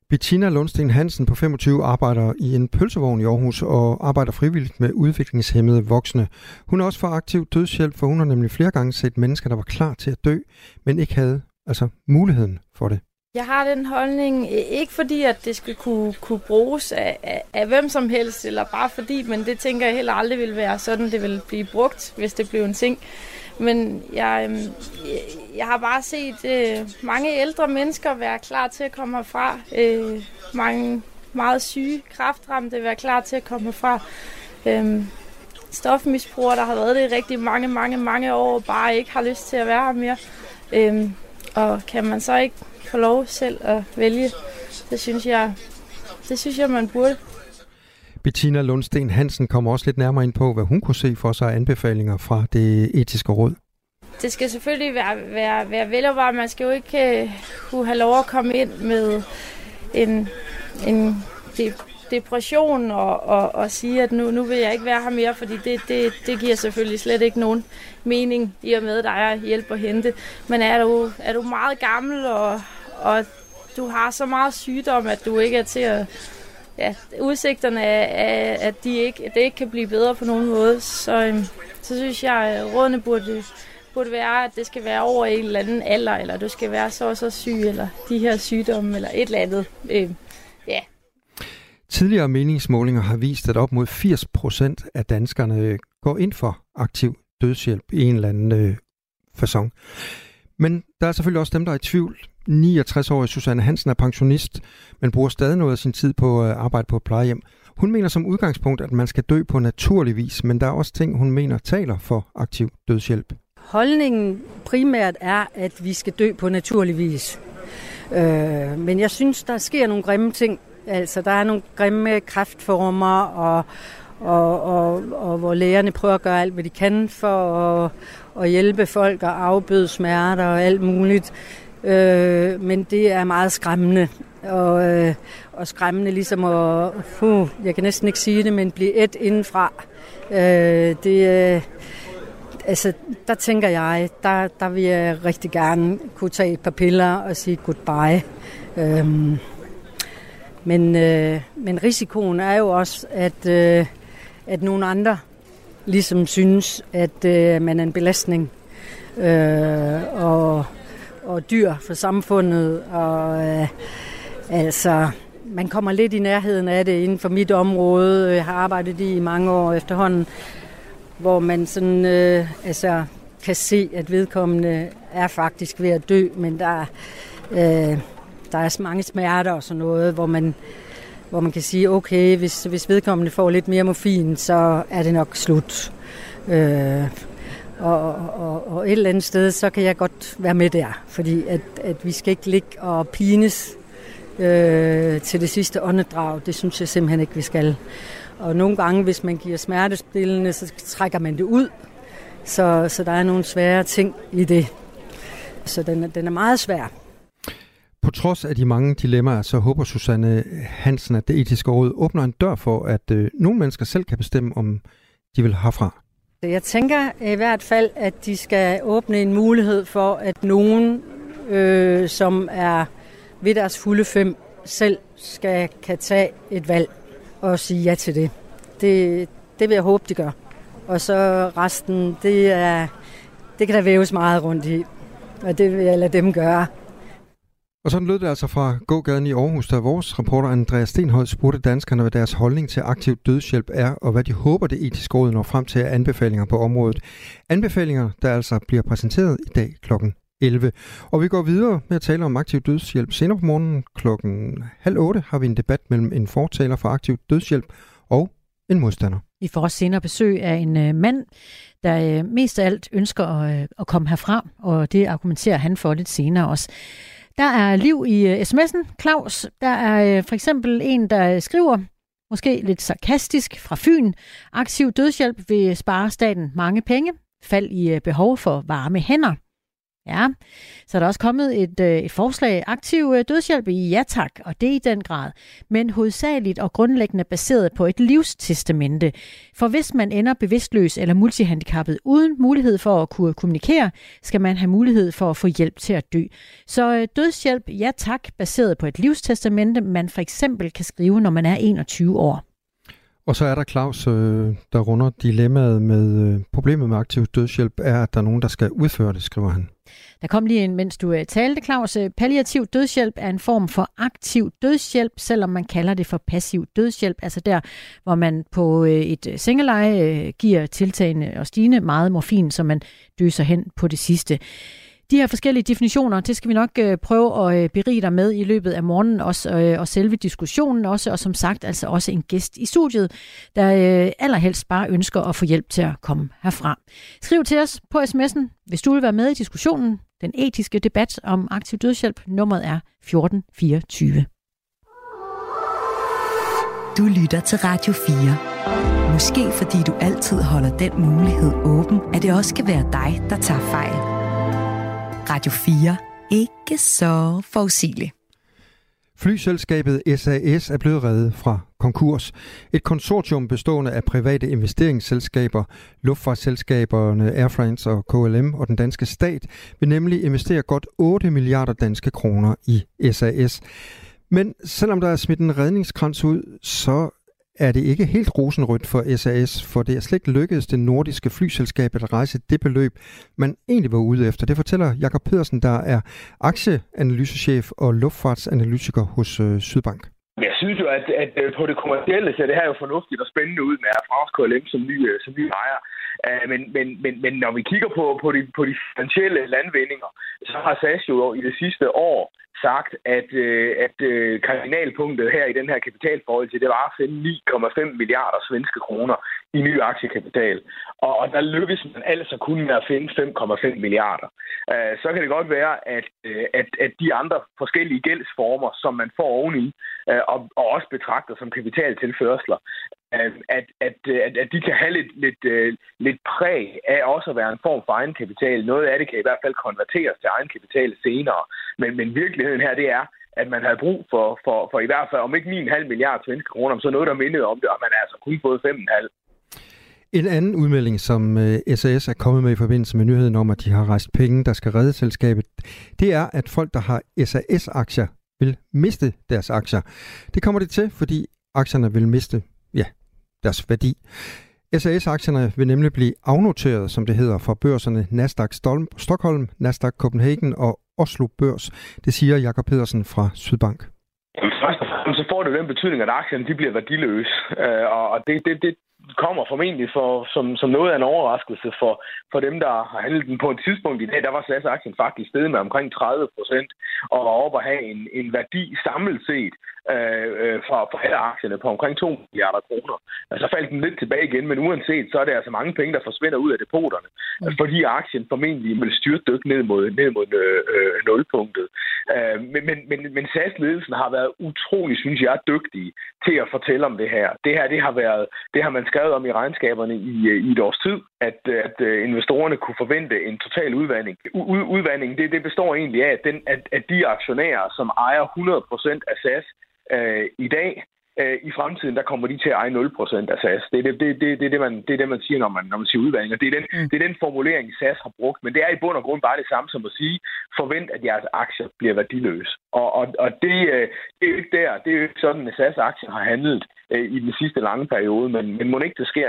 Bettina Lundsten Hansen på 25 arbejder i en pølsevogn i Aarhus og arbejder frivilligt med udviklingshemmede voksne. Hun er også for aktiv dødshjælp, for hun har nemlig flere gange set mennesker, der var klar til at dø, men ikke havde altså muligheden for det. Jeg har den holdning, ikke fordi, at det skal kunne, kunne bruges af, af, af hvem som helst, eller bare fordi, men det tænker jeg heller aldrig vil være sådan, det vil blive brugt, hvis det blev en ting. Men øhm, jeg, jeg har bare set øh, mange ældre mennesker være klar til at komme herfra. Øh, mange meget syge, kraftramte være klar til at komme herfra. Øh, stofmisbrugere, der har været det i rigtig mange, mange, mange år, bare ikke har lyst til at være her mere. Øh, og kan man så ikke få lov selv at vælge, det synes jeg, det synes jeg, man burde. Bettina Lundsten Hansen kommer også lidt nærmere ind på, hvad hun kunne se for sig af anbefalinger fra det etiske råd. Det skal selvfølgelig være, være, være velovervejet. Man skal jo ikke uh, kunne have lov at komme ind med en, en depression og, og, og sige, at nu, nu vil jeg ikke være her mere, fordi det, det, det giver selvfølgelig slet ikke nogen mening i og med, at der er hjælp at hente. Men er du, er du meget gammel, og, og du har så meget sygdom, at du ikke er til at ja, udsigterne er, at de ikke, det ikke kan blive bedre på nogen måde, så, øhm, så synes jeg, at rådene burde, burde være, at det skal være over en eller anden alder, eller du skal være så og så syg, eller de her sygdomme, eller et eller andet. Øh, ja. Tidligere meningsmålinger har vist, at op mod 80 procent af danskerne går ind for aktiv dødshjælp i en eller anden øh, façon. Men der er selvfølgelig også dem, der er i tvivl. 69-årige Susanne Hansen er pensionist, men bruger stadig noget af sin tid på at arbejde på et plejehjem. Hun mener som udgangspunkt, at man skal dø på naturlig vis, men der er også ting, hun mener taler for aktiv dødshjælp. Holdningen primært er, at vi skal dø på naturlig vis. Øh, men jeg synes, der sker nogle grimme ting. Altså, der er nogle grimme kræftformer, og, og, og, og hvor lægerne prøver at gøre alt, hvad de kan for at, at hjælpe folk og afbøde smerter og alt muligt. Øh, men det er meget skræmmende. Og, øh, og skræmmende ligesom at, uh, jeg kan næsten ikke sige det, men blive et indenfra. Øh, det, øh, altså, der tænker jeg, der, der vil jeg rigtig gerne kunne tage et par piller og sige goodbye. Øh, men, øh, men risikoen er jo også, at, øh, at nogle andre ligesom synes, at øh, man er en belastning øh, og, og dyr for samfundet. Og øh, altså, man kommer lidt i nærheden af det inden for mit område. Jeg har arbejdet i mange år efterhånden hvor man sådan, øh, altså, kan se, at vedkommende er faktisk ved at dø, men der, øh, der er så mange smerter og sådan noget, hvor man, hvor man kan sige, okay, hvis, hvis vedkommende får lidt mere morfin, så er det nok slut. Øh, og, og, og et eller andet sted, så kan jeg godt være med der, fordi at, at vi skal ikke ligge og pines øh, til det sidste åndedrag. Det synes jeg simpelthen ikke, vi skal. Og nogle gange, hvis man giver smertestillende, så trækker man det ud. Så, så der er nogle svære ting i det. Så den, den er meget svær. På trods af de mange dilemmaer, så håber Susanne Hansen, at det etiske råd åbner en dør for, at øh, nogle mennesker selv kan bestemme, om de vil herfra. Jeg tænker i hvert fald, at de skal åbne en mulighed for, at nogen, øh, som er ved deres fulde fem, selv skal kan tage et valg og sige ja til det. Det, det vil jeg håbe, de gør. Og så resten, det, er, det kan der væves meget rundt i. Og det vil jeg lade dem gøre. Og sådan lød det altså fra gågaden i Aarhus, der vores reporter Andreas Stenhold spurgte danskerne, hvad deres holdning til aktiv dødshjælp er, og hvad de håber, det etiske råd når frem til anbefalinger på området. Anbefalinger, der altså bliver præsenteret i dag kl. 11. Og vi går videre med at tale om aktiv dødshjælp. Senere på morgenen klokken halv otte har vi en debat mellem en fortaler for aktiv dødshjælp og en modstander. Vi får også senere besøg af en øh, mand, der øh, mest af alt ønsker at, øh, at komme herfra, og det argumenterer han for lidt senere også. Der er liv i øh, sms'en. Claus, der er øh, for eksempel en, der skriver, måske lidt sarkastisk, fra Fyn. Aktiv dødshjælp vil spare staten mange penge. Fald i øh, behov for varme hænder. Ja, så er der også kommet et, øh, et forslag, aktiv øh, dødshjælp? Ja tak, og det i den grad, men hovedsageligt og grundlæggende baseret på et livstestamente. For hvis man ender bevidstløs eller multihandicappet uden mulighed for at kunne kommunikere, skal man have mulighed for at få hjælp til at dø. Så øh, dødshjælp? Ja tak, baseret på et livstestamente, man for eksempel kan skrive, når man er 21 år. Og så er der Claus, øh, der runder dilemmaet med øh, problemet med aktiv dødshjælp, er, at der er nogen, der skal udføre det, skriver han. Der kom lige en, mens du øh, talte, Claus. Øh, palliativ dødshjælp er en form for aktiv dødshjælp, selvom man kalder det for passiv dødshjælp. Altså der, hvor man på øh, et sengeleje giver tiltagende og stigende meget morfin, så man døser hen på det sidste. De her forskellige definitioner, det skal vi nok øh, prøve at øh, berige dig med i løbet af morgenen også, øh, og selve diskussionen også, og som sagt altså også en gæst i studiet, der øh, allerhelst bare ønsker at få hjælp til at komme herfra. Skriv til os på sms'en, hvis du vil være med i diskussionen, den etiske debat om aktiv dødshjælp. Nummeret er 1424. Du lytter til Radio 4. Måske fordi du altid holder den mulighed åben, at det også kan være dig, der tager fejl. Radio 4. Ikke så forudsigeligt. Flyselskabet SAS er blevet reddet fra konkurs. Et konsortium bestående af private investeringsselskaber, luftfartsselskaberne Air France og KLM og den danske stat vil nemlig investere godt 8 milliarder danske kroner i SAS. Men selvom der er smidt en redningskrans ud, så er det ikke helt rosenrødt for SAS, for det er slet ikke lykkedes det nordiske flyselskab at rejse det beløb, man egentlig var ude efter. Det fortæller Jakob Pedersen, der er aktieanalysechef og luftfartsanalytiker hos øh, Sydbank. Jeg synes jo, at, at øh, på det kommercielle ser det her jo fornuftigt og spændende ud med Air France KLM som ny, øh, som ny ejer. Øh, men, men, men, men når vi kigger på, på, de, på de finansielle landvindinger, så har SAS jo i det sidste år sagt, at, øh, at øh, kardinalpunktet her i den her kapitalforhold til, det var at finde 9,5 milliarder svenske kroner i ny aktiekapital. Og, og der lykkes man altså kun med at finde 5,5 milliarder. Øh, så kan det godt være, at, øh, at, at de andre forskellige gældsformer, som man får oveni, øh, og, og også betragter som kapitaltilførsler, øh, at, at, øh, at, at de kan have lidt, lidt, lidt præg af også at være en form for egenkapital. Noget af det kan i hvert fald konverteres til egenkapital senere. Men, men virkeligheden her, det er, at man havde brug for, for, for i hvert fald, om ikke 9,5 milliarder svenske kroner, så noget, der mindede om det, og man er altså kun fået 5,5. En anden udmelding, som øh, SAS er kommet med i forbindelse med nyheden om, at de har rejst penge, der skal redde selskabet, det er, at folk, der har SAS-aktier, vil miste deres aktier. Det kommer det til, fordi aktierne vil miste ja, deres værdi. SAS-aktierne vil nemlig blive afnoteret, som det hedder, fra børserne Nasdaq Stockholm, Nasdaq Copenhagen og Oslo Børs. Det siger Jakob Pedersen fra Sydbank. Først og fremmest så får det den betydning, at aktierne de bliver værdiløse. Øh, og det, det, det, kommer formentlig for, som, som noget af en overraskelse for, for dem, der har handlet den på et tidspunkt i dag. Der var SAS-aktien faktisk steget med omkring 30 procent og var oppe at have en, en værdi samlet set øh, øh, for, for alle aktierne på omkring 2 milliarder kroner. Altså, så faldt den lidt tilbage igen, men uanset, så er det altså mange penge, der forsvinder ud af depoterne, mm. fordi aktien formentlig vil styrtdykke ned mod, ned mod øh, øh, nulpunktet. Øh, men, men, men, men SAS-ledelsen har været utrolig, synes jeg, dygtige til at fortælle om det her. Det her, det har, været, det har man skrevet om i regnskaberne i, i et års tid, at, at investorerne kunne forvente en total udvandring. U- udvandring, det, det består egentlig af, at, den, at, at de aktionærer, som ejer 100% af SAS, øh, i dag, øh, i fremtiden, der kommer de til at eje 0% af SAS. Det er det, det, det, det, det, man, det, er det, man siger, når man, når man siger udvandring. Og det er, den, mm. det er den formulering, SAS har brugt. Men det er i bund og grund bare det samme som at sige, forvent, at jeres aktier bliver værdiløse. Og, og, og det, øh, det er jo ikke der. Det er jo ikke sådan, at SAS-aktien har handlet øh, i den sidste lange periode. Men, men må ikke det sker.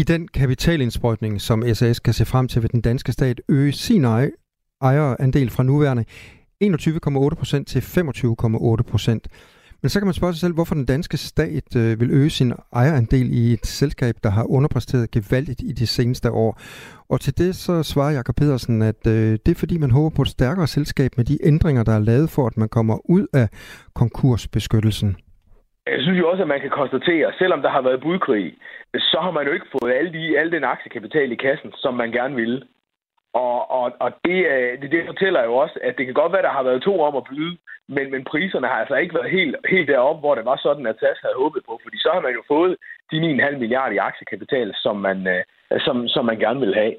I den kapitalindsprøjtning, som SAS kan se frem til, vil den danske stat øge sin ejerandel fra nuværende 21,8% til 25,8%. Men så kan man spørge sig selv, hvorfor den danske stat øh, vil øge sin ejerandel i et selskab, der har underpræsteret gevaldigt i de seneste år. Og til det så svarer Jakob Pedersen, at øh, det er fordi, man håber på et stærkere selskab med de ændringer, der er lavet for, at man kommer ud af konkursbeskyttelsen. Jeg synes jo også, at man kan konstatere, at selvom der har været budkrig, så har man jo ikke fået alle, de, alle den aktiekapital i kassen, som man gerne ville. Og, og, og det, øh, det, det fortæller jo også, at det kan godt være, der har været to om at byde, men, men priserne har altså ikke været helt, helt deroppe, hvor det var sådan, at SAS havde håbet på. Fordi så har man jo fået de 9,5 milliarder i aktiekapital, som man, øh, som, som man gerne vil have.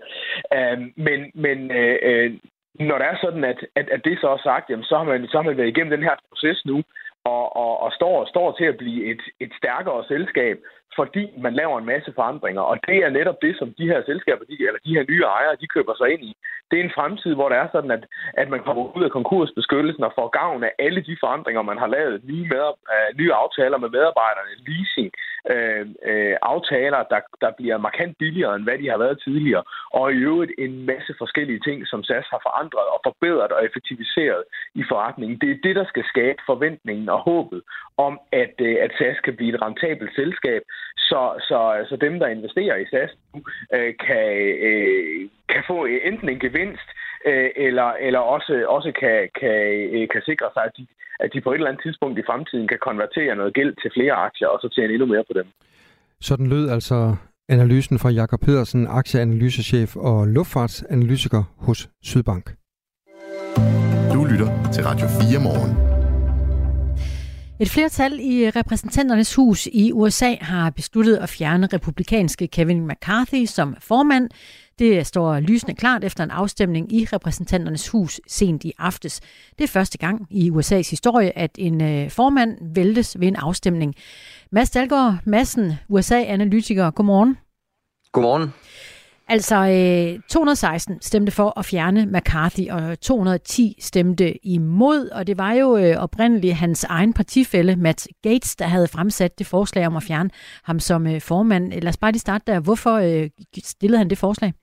Øhm, men men øh, når det er sådan, at, at, at det så er sagt, jamen, så, har man, så har man været igennem den her proces nu, og, og, og står, står til at blive et, et stærkere selskab, fordi man laver en masse forandringer. Og det er netop det, som de her selskaber, de, eller de her nye ejere, de køber sig ind i. Det er en fremtid, hvor det er sådan, at, at man kommer ud af konkursbeskyttelsen og får gavn af alle de forandringer, man har lavet. Nye, med, uh, nye aftaler med medarbejderne, leasing, uh, uh, aftaler, der, der bliver markant billigere, end hvad de har været tidligere. Og i øvrigt en masse forskellige ting, som SAS har forandret og forbedret og effektiviseret i forretningen. Det er det, der skal skabe forventningen og håbet om, at, at SAS kan blive et rentabelt selskab, så, så, så dem, der investerer i SAS nu, øh, kan, øh, kan få enten en gevinst, øh, eller, eller også, også kan, kan, øh, kan sikre sig, at de, at de på et eller andet tidspunkt i fremtiden kan konvertere noget gæld til flere aktier, og så tjene endnu mere på dem. Sådan lød altså analysen fra Jakob Pedersen, aktieanalysechef og luftfartsanalytiker hos Sydbank. Du lytter til Radio 4 morgen. Et flertal i repræsentanternes hus i USA har besluttet at fjerne republikanske Kevin McCarthy som formand. Det står lysende klart efter en afstemning i repræsentanternes hus sent i aftes. Det er første gang i USA's historie, at en øh, formand væltes ved en afstemning. Mads Dalgaard Madsen, USA-analytiker. Godmorgen. Godmorgen. Altså, øh, 216 stemte for at fjerne McCarthy, og 210 stemte imod, og det var jo øh, oprindeligt hans egen partifælle, Matt Gates, der havde fremsat det forslag om at fjerne ham som øh, formand. Lad os bare lige starte der. Hvorfor øh, stillede han det forslag?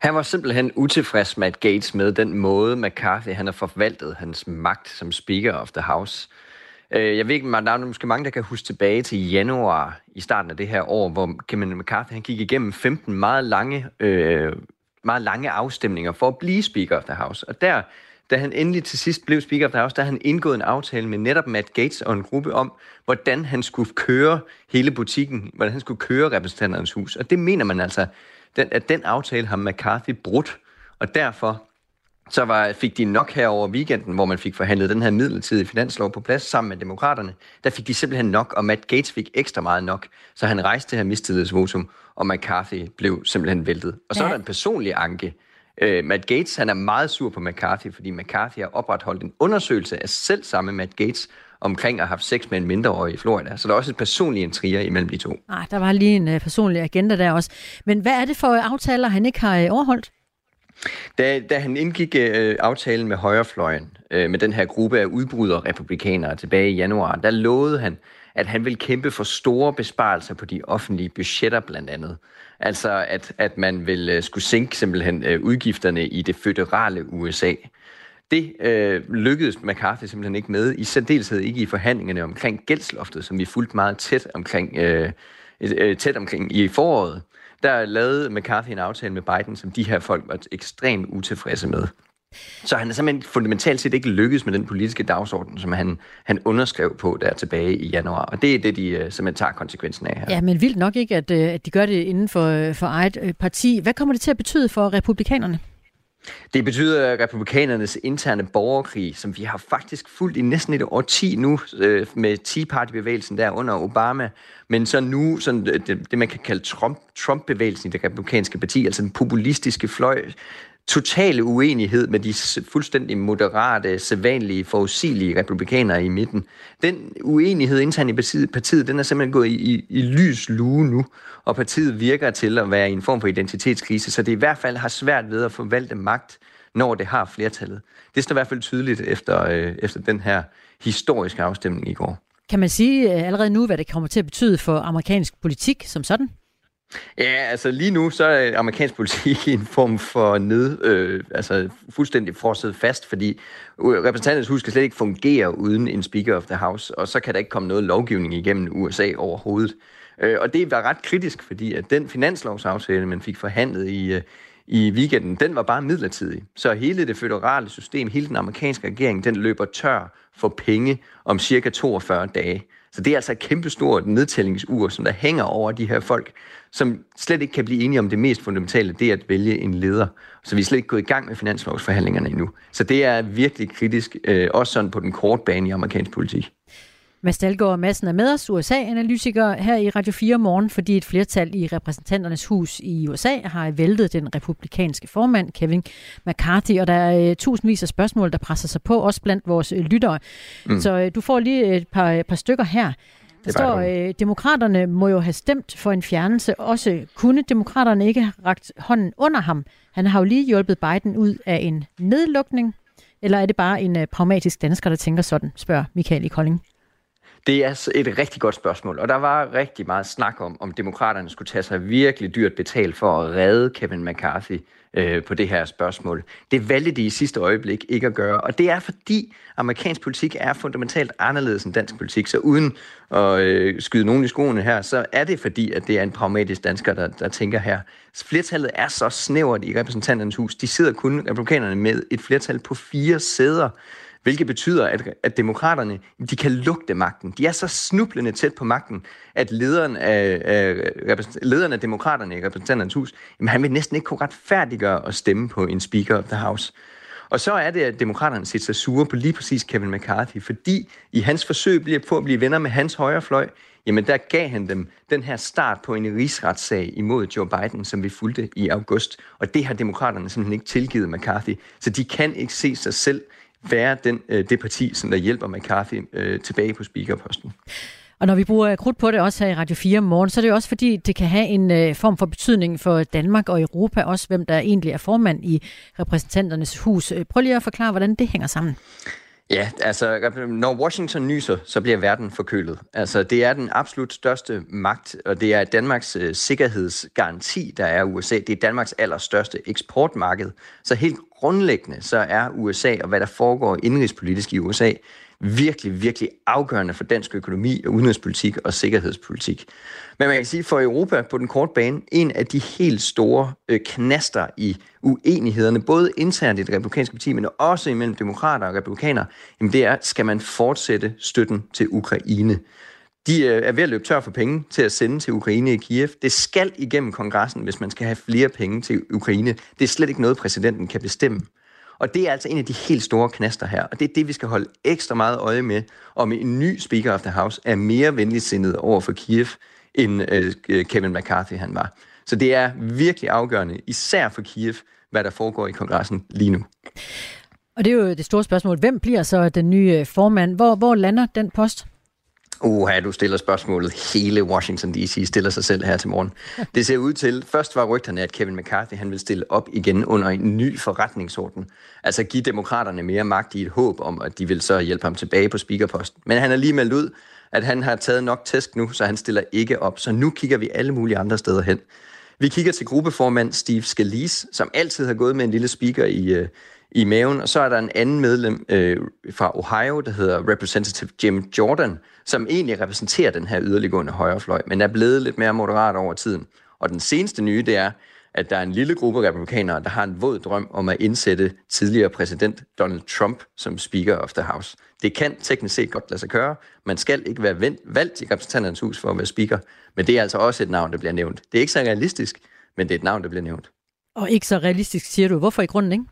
Han var simpelthen utilfreds, Matt Gates, med den måde, McCarthy han har forvaltet hans magt som Speaker of the House. Øh, jeg ved ikke, der er måske mange, der kan huske tilbage til januar i starten af det her år, hvor Kevin McCarthy han gik igennem 15 meget lange, øh, meget lange afstemninger for at blive Speaker of the House. Og der, da han endelig til sidst blev Speaker of the House, der han indgået en aftale med netop Matt Gates og en gruppe om, hvordan han skulle køre hele butikken, hvordan han skulle køre repræsentanternes hus. Og det mener man altså, at den aftale har McCarthy brudt, og derfor så var, fik de nok her over weekenden, hvor man fik forhandlet den her midlertidige finanslov på plads sammen med demokraterne. Der fik de simpelthen nok, og Matt Gates fik ekstra meget nok. Så han rejste det her mistillidsvotum, og McCarthy blev simpelthen væltet. Og så ja. er der en personlig anke. Uh, Matt Gates han er meget sur på McCarthy, fordi McCarthy har opretholdt en undersøgelse af selv samme Matt Gates omkring at have haft sex med en mindreårig i Florida. Så der er også et personligt intriger imellem de to. Nej, der var lige en uh, personlig agenda der også. Men hvad er det for aftaler, han ikke har uh, overholdt? Da, da han indgik øh, aftalen med højrefløjen, øh, med den her gruppe af udbrydere republikanere tilbage i januar, der lovede han, at han vil kæmpe for store besparelser på de offentlige budgetter blandt andet. Altså at, at man vil øh, skulle sænke simpelthen øh, udgifterne i det føderale USA. Det øh, lykkedes McCarthy simpelthen ikke med, i særdeleshed ikke i forhandlingerne omkring gældsloftet, som vi fulgte meget tæt omkring, øh, øh, tæt omkring i foråret der lavede McCarthy en aftale med Biden, som de her folk var ekstremt utilfredse med. Så han er simpelthen fundamentalt set ikke lykkedes med den politiske dagsorden, som han, han underskrev på der tilbage i januar. Og det er det, de uh, simpelthen tager konsekvensen af her. Ja, men vildt nok ikke, at, øh, at de gør det inden for, øh, for eget parti. Hvad kommer det til at betyde for republikanerne? Det betyder republikanernes interne borgerkrig, som vi har faktisk fulgt i næsten et årti nu øh, med Tea Party-bevægelsen der under Obama, men så nu sådan øh, det, det man kan kalde Trump, Trump-bevægelsen i det republikanske parti, altså den populistiske fløj, totale uenighed med de fuldstændig moderate, sædvanlige, forudsigelige republikanere i midten. Den uenighed internt i partiet, partiet den er simpelthen gået i, i, i lys lue nu, og partiet virker til at være i en form for identitetskrise, så det i hvert fald har svært ved at forvalte magt, når det har flertallet. Det står i hvert fald tydeligt efter, øh, efter den her historiske afstemning i går. Kan man sige øh, allerede nu, hvad det kommer til at betyde for amerikansk politik som sådan? Ja, altså lige nu, så er amerikansk politik i *laughs* en form for ned, øh, altså fuldstændig frosset fast, fordi øh, repræsentanternes hus kan slet ikke fungere uden en Speaker of the House, og så kan der ikke komme noget lovgivning igennem USA overhovedet. Øh, og det var ret kritisk, fordi at den finanslovsaftale, man fik forhandlet i, øh, i weekenden, den var bare midlertidig. Så hele det føderale system, hele den amerikanske regering, den løber tør for penge om cirka 42 dage. Så det er altså et kæmpestort nedtællingsur, som der hænger over de her folk, som slet ikke kan blive enige om det mest fundamentale, det er at vælge en leder. Så vi er slet ikke gået i gang med finanslovsforhandlingerne endnu. Så det er virkelig kritisk, øh, også sådan på den korte bane i amerikansk politik. Mads Dahlgaard Madsen er med os, USA-analytiker her i Radio 4 morgen, fordi et flertal i repræsentanternes hus i USA har væltet den republikanske formand, Kevin McCarthy, og der er uh, tusindvis af spørgsmål, der presser sig på, også blandt vores uh, lyttere. Mm. Så uh, du får lige et par, par stykker her. Der står, øh, demokraterne må jo have stemt for en fjernelse. Også kunne demokraterne ikke have ragt hånden under ham. Han har jo lige hjulpet Biden ud af en nedlukning. Eller er det bare en øh, pragmatisk dansker, der tænker sådan, spørger Michael i Kolding. Det er et rigtig godt spørgsmål, og der var rigtig meget snak om, om demokraterne skulle tage sig virkelig dyrt betalt for at redde Kevin McCarthy øh, på det her spørgsmål. Det valgte de i sidste øjeblik ikke at gøre, og det er fordi amerikansk politik er fundamentalt anderledes end dansk politik, så uden at øh, skyde nogen i skoene her, så er det fordi, at det er en pragmatisk dansker, der, der tænker her. Flertallet er så snævert i repræsentanternes hus. De sidder kun, republikanerne, med et flertal på fire sæder hvilket betyder, at, at demokraterne de kan lugte magten. De er så snublende tæt på magten, at lederen af, af, lederen af demokraterne i repræsentanternes hus, jamen, han vil næsten ikke kunne retfærdiggøre at stemme på en speaker of the house. Og så er det, at demokraterne sætter sig sure på lige præcis Kevin McCarthy, fordi i hans forsøg på at blive venner med hans højrefløj, jamen der gav han dem den her start på en rigsretssag imod Joe Biden, som vi fulgte i august. Og det har demokraterne simpelthen ikke tilgivet McCarthy. Så de kan ikke se sig selv være den, øh, det parti, som der hjælper McCarthy øh, tilbage på speakerposten. Og når vi bruger krudt på det også her i Radio 4 om morgen, så er det jo også fordi, det kan have en øh, form for betydning for Danmark og Europa, også hvem der egentlig er formand i repræsentanternes hus. Øh, prøv lige at forklare, hvordan det hænger sammen. Ja, altså når Washington nyser, så bliver verden forkølet. Altså det er den absolut største magt, og det er Danmarks øh, sikkerhedsgaranti, der er USA. Det er Danmarks allerstørste eksportmarked. Så helt grundlæggende så er USA og hvad der foregår indrigspolitisk i USA virkelig, virkelig afgørende for dansk økonomi og udenrigspolitik og sikkerhedspolitik. Men man kan sige for Europa på den korte bane, en af de helt store øh, knaster i uenighederne, både internt i det republikanske parti, men også imellem demokrater og republikanere, jamen det er, skal man fortsætte støtten til Ukraine? De øh, er ved at løbe tør for penge til at sende til Ukraine i Kiev. Det skal igennem kongressen, hvis man skal have flere penge til Ukraine. Det er slet ikke noget, præsidenten kan bestemme. Og det er altså en af de helt store knaster her, og det er det, vi skal holde ekstra meget øje med, om en ny Speaker of the House er mere venligsindet over for Kiev, end øh, Kevin McCarthy han var. Så det er virkelig afgørende, især for Kiev, hvad der foregår i kongressen lige nu. Og det er jo det store spørgsmål. Hvem bliver så den nye øh, formand? Hvor, hvor lander den post? Uha, du stiller spørgsmålet. Hele Washington D.C. stiller sig selv her til morgen. Det ser ud til, først var rygterne, at Kevin McCarthy han vil stille op igen under en ny forretningsorden. Altså give demokraterne mere magt i et håb om, at de vil så hjælpe ham tilbage på speakerposten. Men han har lige meldt ud, at han har taget nok tæsk nu, så han stiller ikke op. Så nu kigger vi alle mulige andre steder hen. Vi kigger til gruppeformand Steve Scalise, som altid har gået med en lille speaker i, øh, i maven. Og så er der en anden medlem øh, fra Ohio, der hedder Representative Jim Jordan, som egentlig repræsenterer den her yderliggående højrefløj, men er blevet lidt mere moderat over tiden. Og den seneste nye, det er, at der er en lille gruppe republikanere, der har en våd drøm om at indsætte tidligere præsident Donald Trump som Speaker of the House. Det kan teknisk set godt lade sig gøre. Man skal ikke være valgt i repræsentanternes hus for at være speaker, men det er altså også et navn, der bliver nævnt. Det er ikke så realistisk, men det er et navn, der bliver nævnt. Og ikke så realistisk, siger du. Hvorfor i grunden, ikke?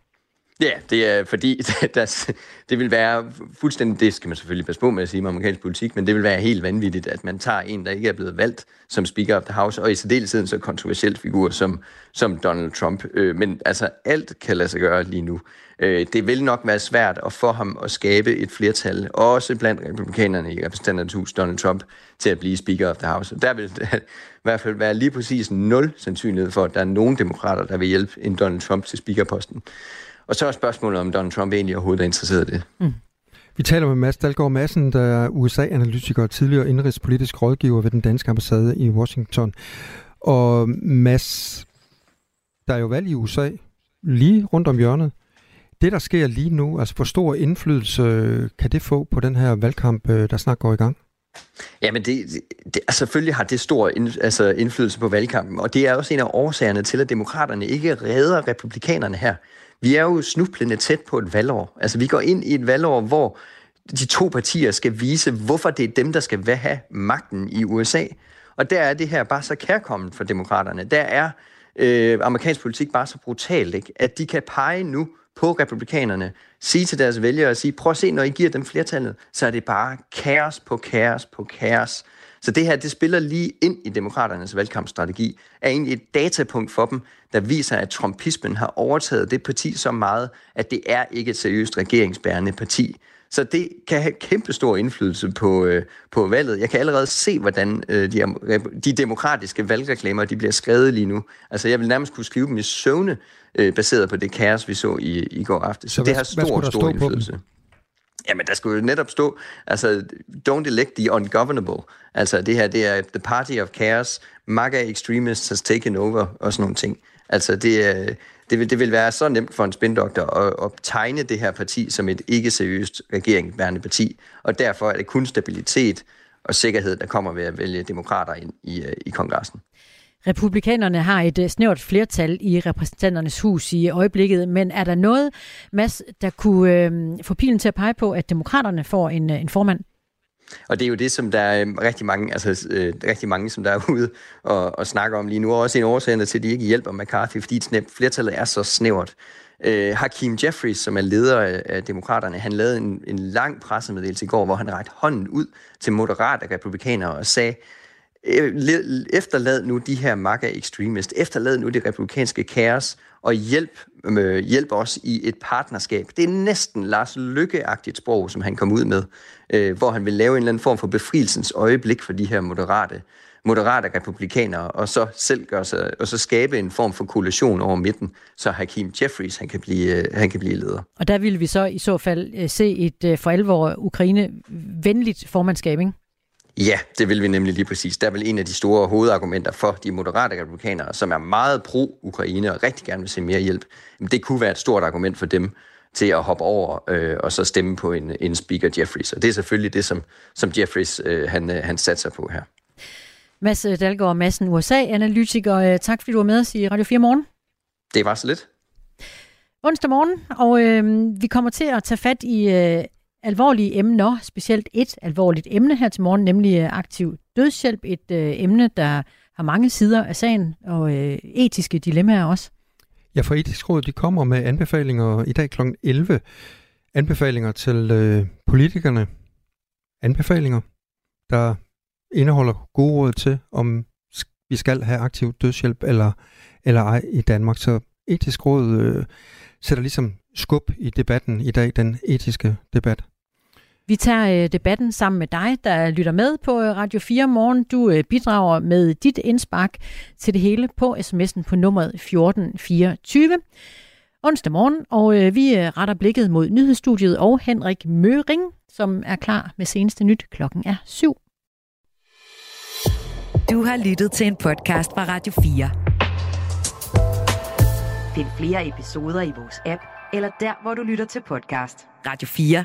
Ja, det er fordi, *laughs* der, det vil være fuldstændig, det skal man selvfølgelig passe på med at sige med amerikansk politik, men det vil være helt vanvittigt, at man tager en, der ikke er blevet valgt som Speaker of the House, og i særdeleshed så kontroversiel figur som, som Donald Trump. Øh, men altså, alt kan lade sig gøre lige nu. Øh, det vil nok være svært at få ham at skabe et flertal, også blandt republikanerne i repræsentanternes hus, Donald Trump, til at blive Speaker of the House. Der vil i hvert fald være lige præcis nul sandsynlighed for, at der er nogen demokrater, der vil hjælpe en Donald Trump til speakerposten. Og så er spørgsmålet, om Donald Trump egentlig overhovedet er interesseret i det. Mm. Vi taler med Mads Dalgaard Madsen, der er USA-analytiker og tidligere indrigspolitisk rådgiver ved den danske ambassade i Washington. Og Mads, der er jo valg i USA lige rundt om hjørnet. Det, der sker lige nu, altså hvor stor indflydelse kan det få på den her valgkamp, øh, der snart går i gang? Jamen, det, det, altså selvfølgelig har det stor ind, altså indflydelse på valgkampen, og det er også en af årsagerne til, at demokraterne ikke redder republikanerne her. Vi er jo snublende tæt på et valgår. Altså, vi går ind i et valgår, hvor de to partier skal vise, hvorfor det er dem, der skal have magten i USA. Og der er det her bare så kærkommet for demokraterne. Der er øh, amerikansk politik bare så brutalt, ikke? at de kan pege nu på republikanerne, sige til deres vælgere og sige, prøv at se, når I giver dem flertallet, så er det bare kaos på kaos på kaos. Så det her, det spiller lige ind i demokraternes valgkampstrategi, er egentlig et datapunkt for dem, der viser, at trumpismen har overtaget det parti så meget, at det er ikke et seriøst regeringsbærende parti. Så det kan have kæmpe stor indflydelse på, øh, på valget. Jeg kan allerede se, hvordan øh, de, de demokratiske valgreklamer de bliver skrevet lige nu. Altså, jeg vil nærmest kunne skrive dem i søvne, øh, baseret på det kaos, vi så i, i går aftes. Så, så det har stor, stor indflydelse. Jamen, der skulle jo netop stå, altså, don't elect the ungovernable. Altså, det her, det er the party of chaos, MAGA extremists has taken over, og sådan nogle ting. Altså, det, er, det, vil, det vil være så nemt for en spindoktor at, at tegne det her parti som et ikke-seriøst regeringsbærende parti, og derfor er det kun stabilitet og sikkerhed, der kommer ved at vælge demokrater ind i, øh, i kongressen. Republikanerne har et øh, snævert flertal i repræsentanternes hus i øjeblikket, men er der noget, Mads, der kunne øh, få pilen til at pege på, at demokraterne får en, øh, en formand? Og det er jo det, som der er øhm, rigtig mange, altså, øh, rigtig mange som der er ude og, og snakker om lige nu, og også en årsag til, at de ikke hjælper McCarthy, fordi flertallet er så snævert. Øh, Hakim Jeffries, som er leder af, demokraterne, han lavede en, en lang pressemeddelelse i går, hvor han rakte hånden ud til moderate republikanere og sagde, Øh, efterlad nu de her MAGA extremist, efterlad nu det republikanske kaos, og hjælp, øh, hjælp os i et partnerskab. Det er næsten Lars Lykke-agtigt sprog, som han kom ud med, øh, hvor han vil lave en eller anden form for befrielsens øjeblik for de her moderate, moderate republikanere, og så selv gøre sig, og så skabe en form for koalition over midten, så Hakim Jeffries han kan blive, øh, han kan blive leder. Og der vil vi så i så fald øh, se et for alvor Ukraine-venligt formandskab, ikke? Ja, det vil vi nemlig lige præcis. Der er vel en af de store hovedargumenter for de moderate republikanere, som er meget pro-Ukraine og rigtig gerne vil se mere hjælp. Det kunne være et stort argument for dem, til at hoppe over øh, og så stemme på en, en speaker Jeffries. Og det er selvfølgelig det, som, som Jeffries øh, han, øh, han satser på her. Mads Dalgaard Madsen, USA-analytiker. Øh, tak fordi du var med os i Radio 4 Morgen. Det var så lidt. Onsdag morgen, og øh, vi kommer til at tage fat i øh, alvorlige emner, specielt et alvorligt emne her til morgen, nemlig øh, aktiv dødshjælp. Et øh, emne, der har mange sider af sagen, og øh, etiske dilemmaer også. Ja, for etisk råd de kommer med anbefalinger i dag kl. 11. Anbefalinger til øh, politikerne. Anbefalinger, der indeholder gode råd til, om vi skal have aktiv dødshjælp eller, eller ej i Danmark. Så etisk råd øh, sætter ligesom skub i debatten i dag, den etiske debat. Vi tager øh, debatten sammen med dig, der lytter med på øh, Radio 4 morgen. Du øh, bidrager med dit indspark til det hele på sms'en på nummeret 1424 onsdag morgen, og øh, vi retter blikket mod nyhedsstudiet og Henrik Møring, som er klar med seneste nyt. Klokken er syv. Du har lyttet til en podcast fra Radio 4. Find flere episoder i vores app, eller der, hvor du lytter til podcast. Radio 4.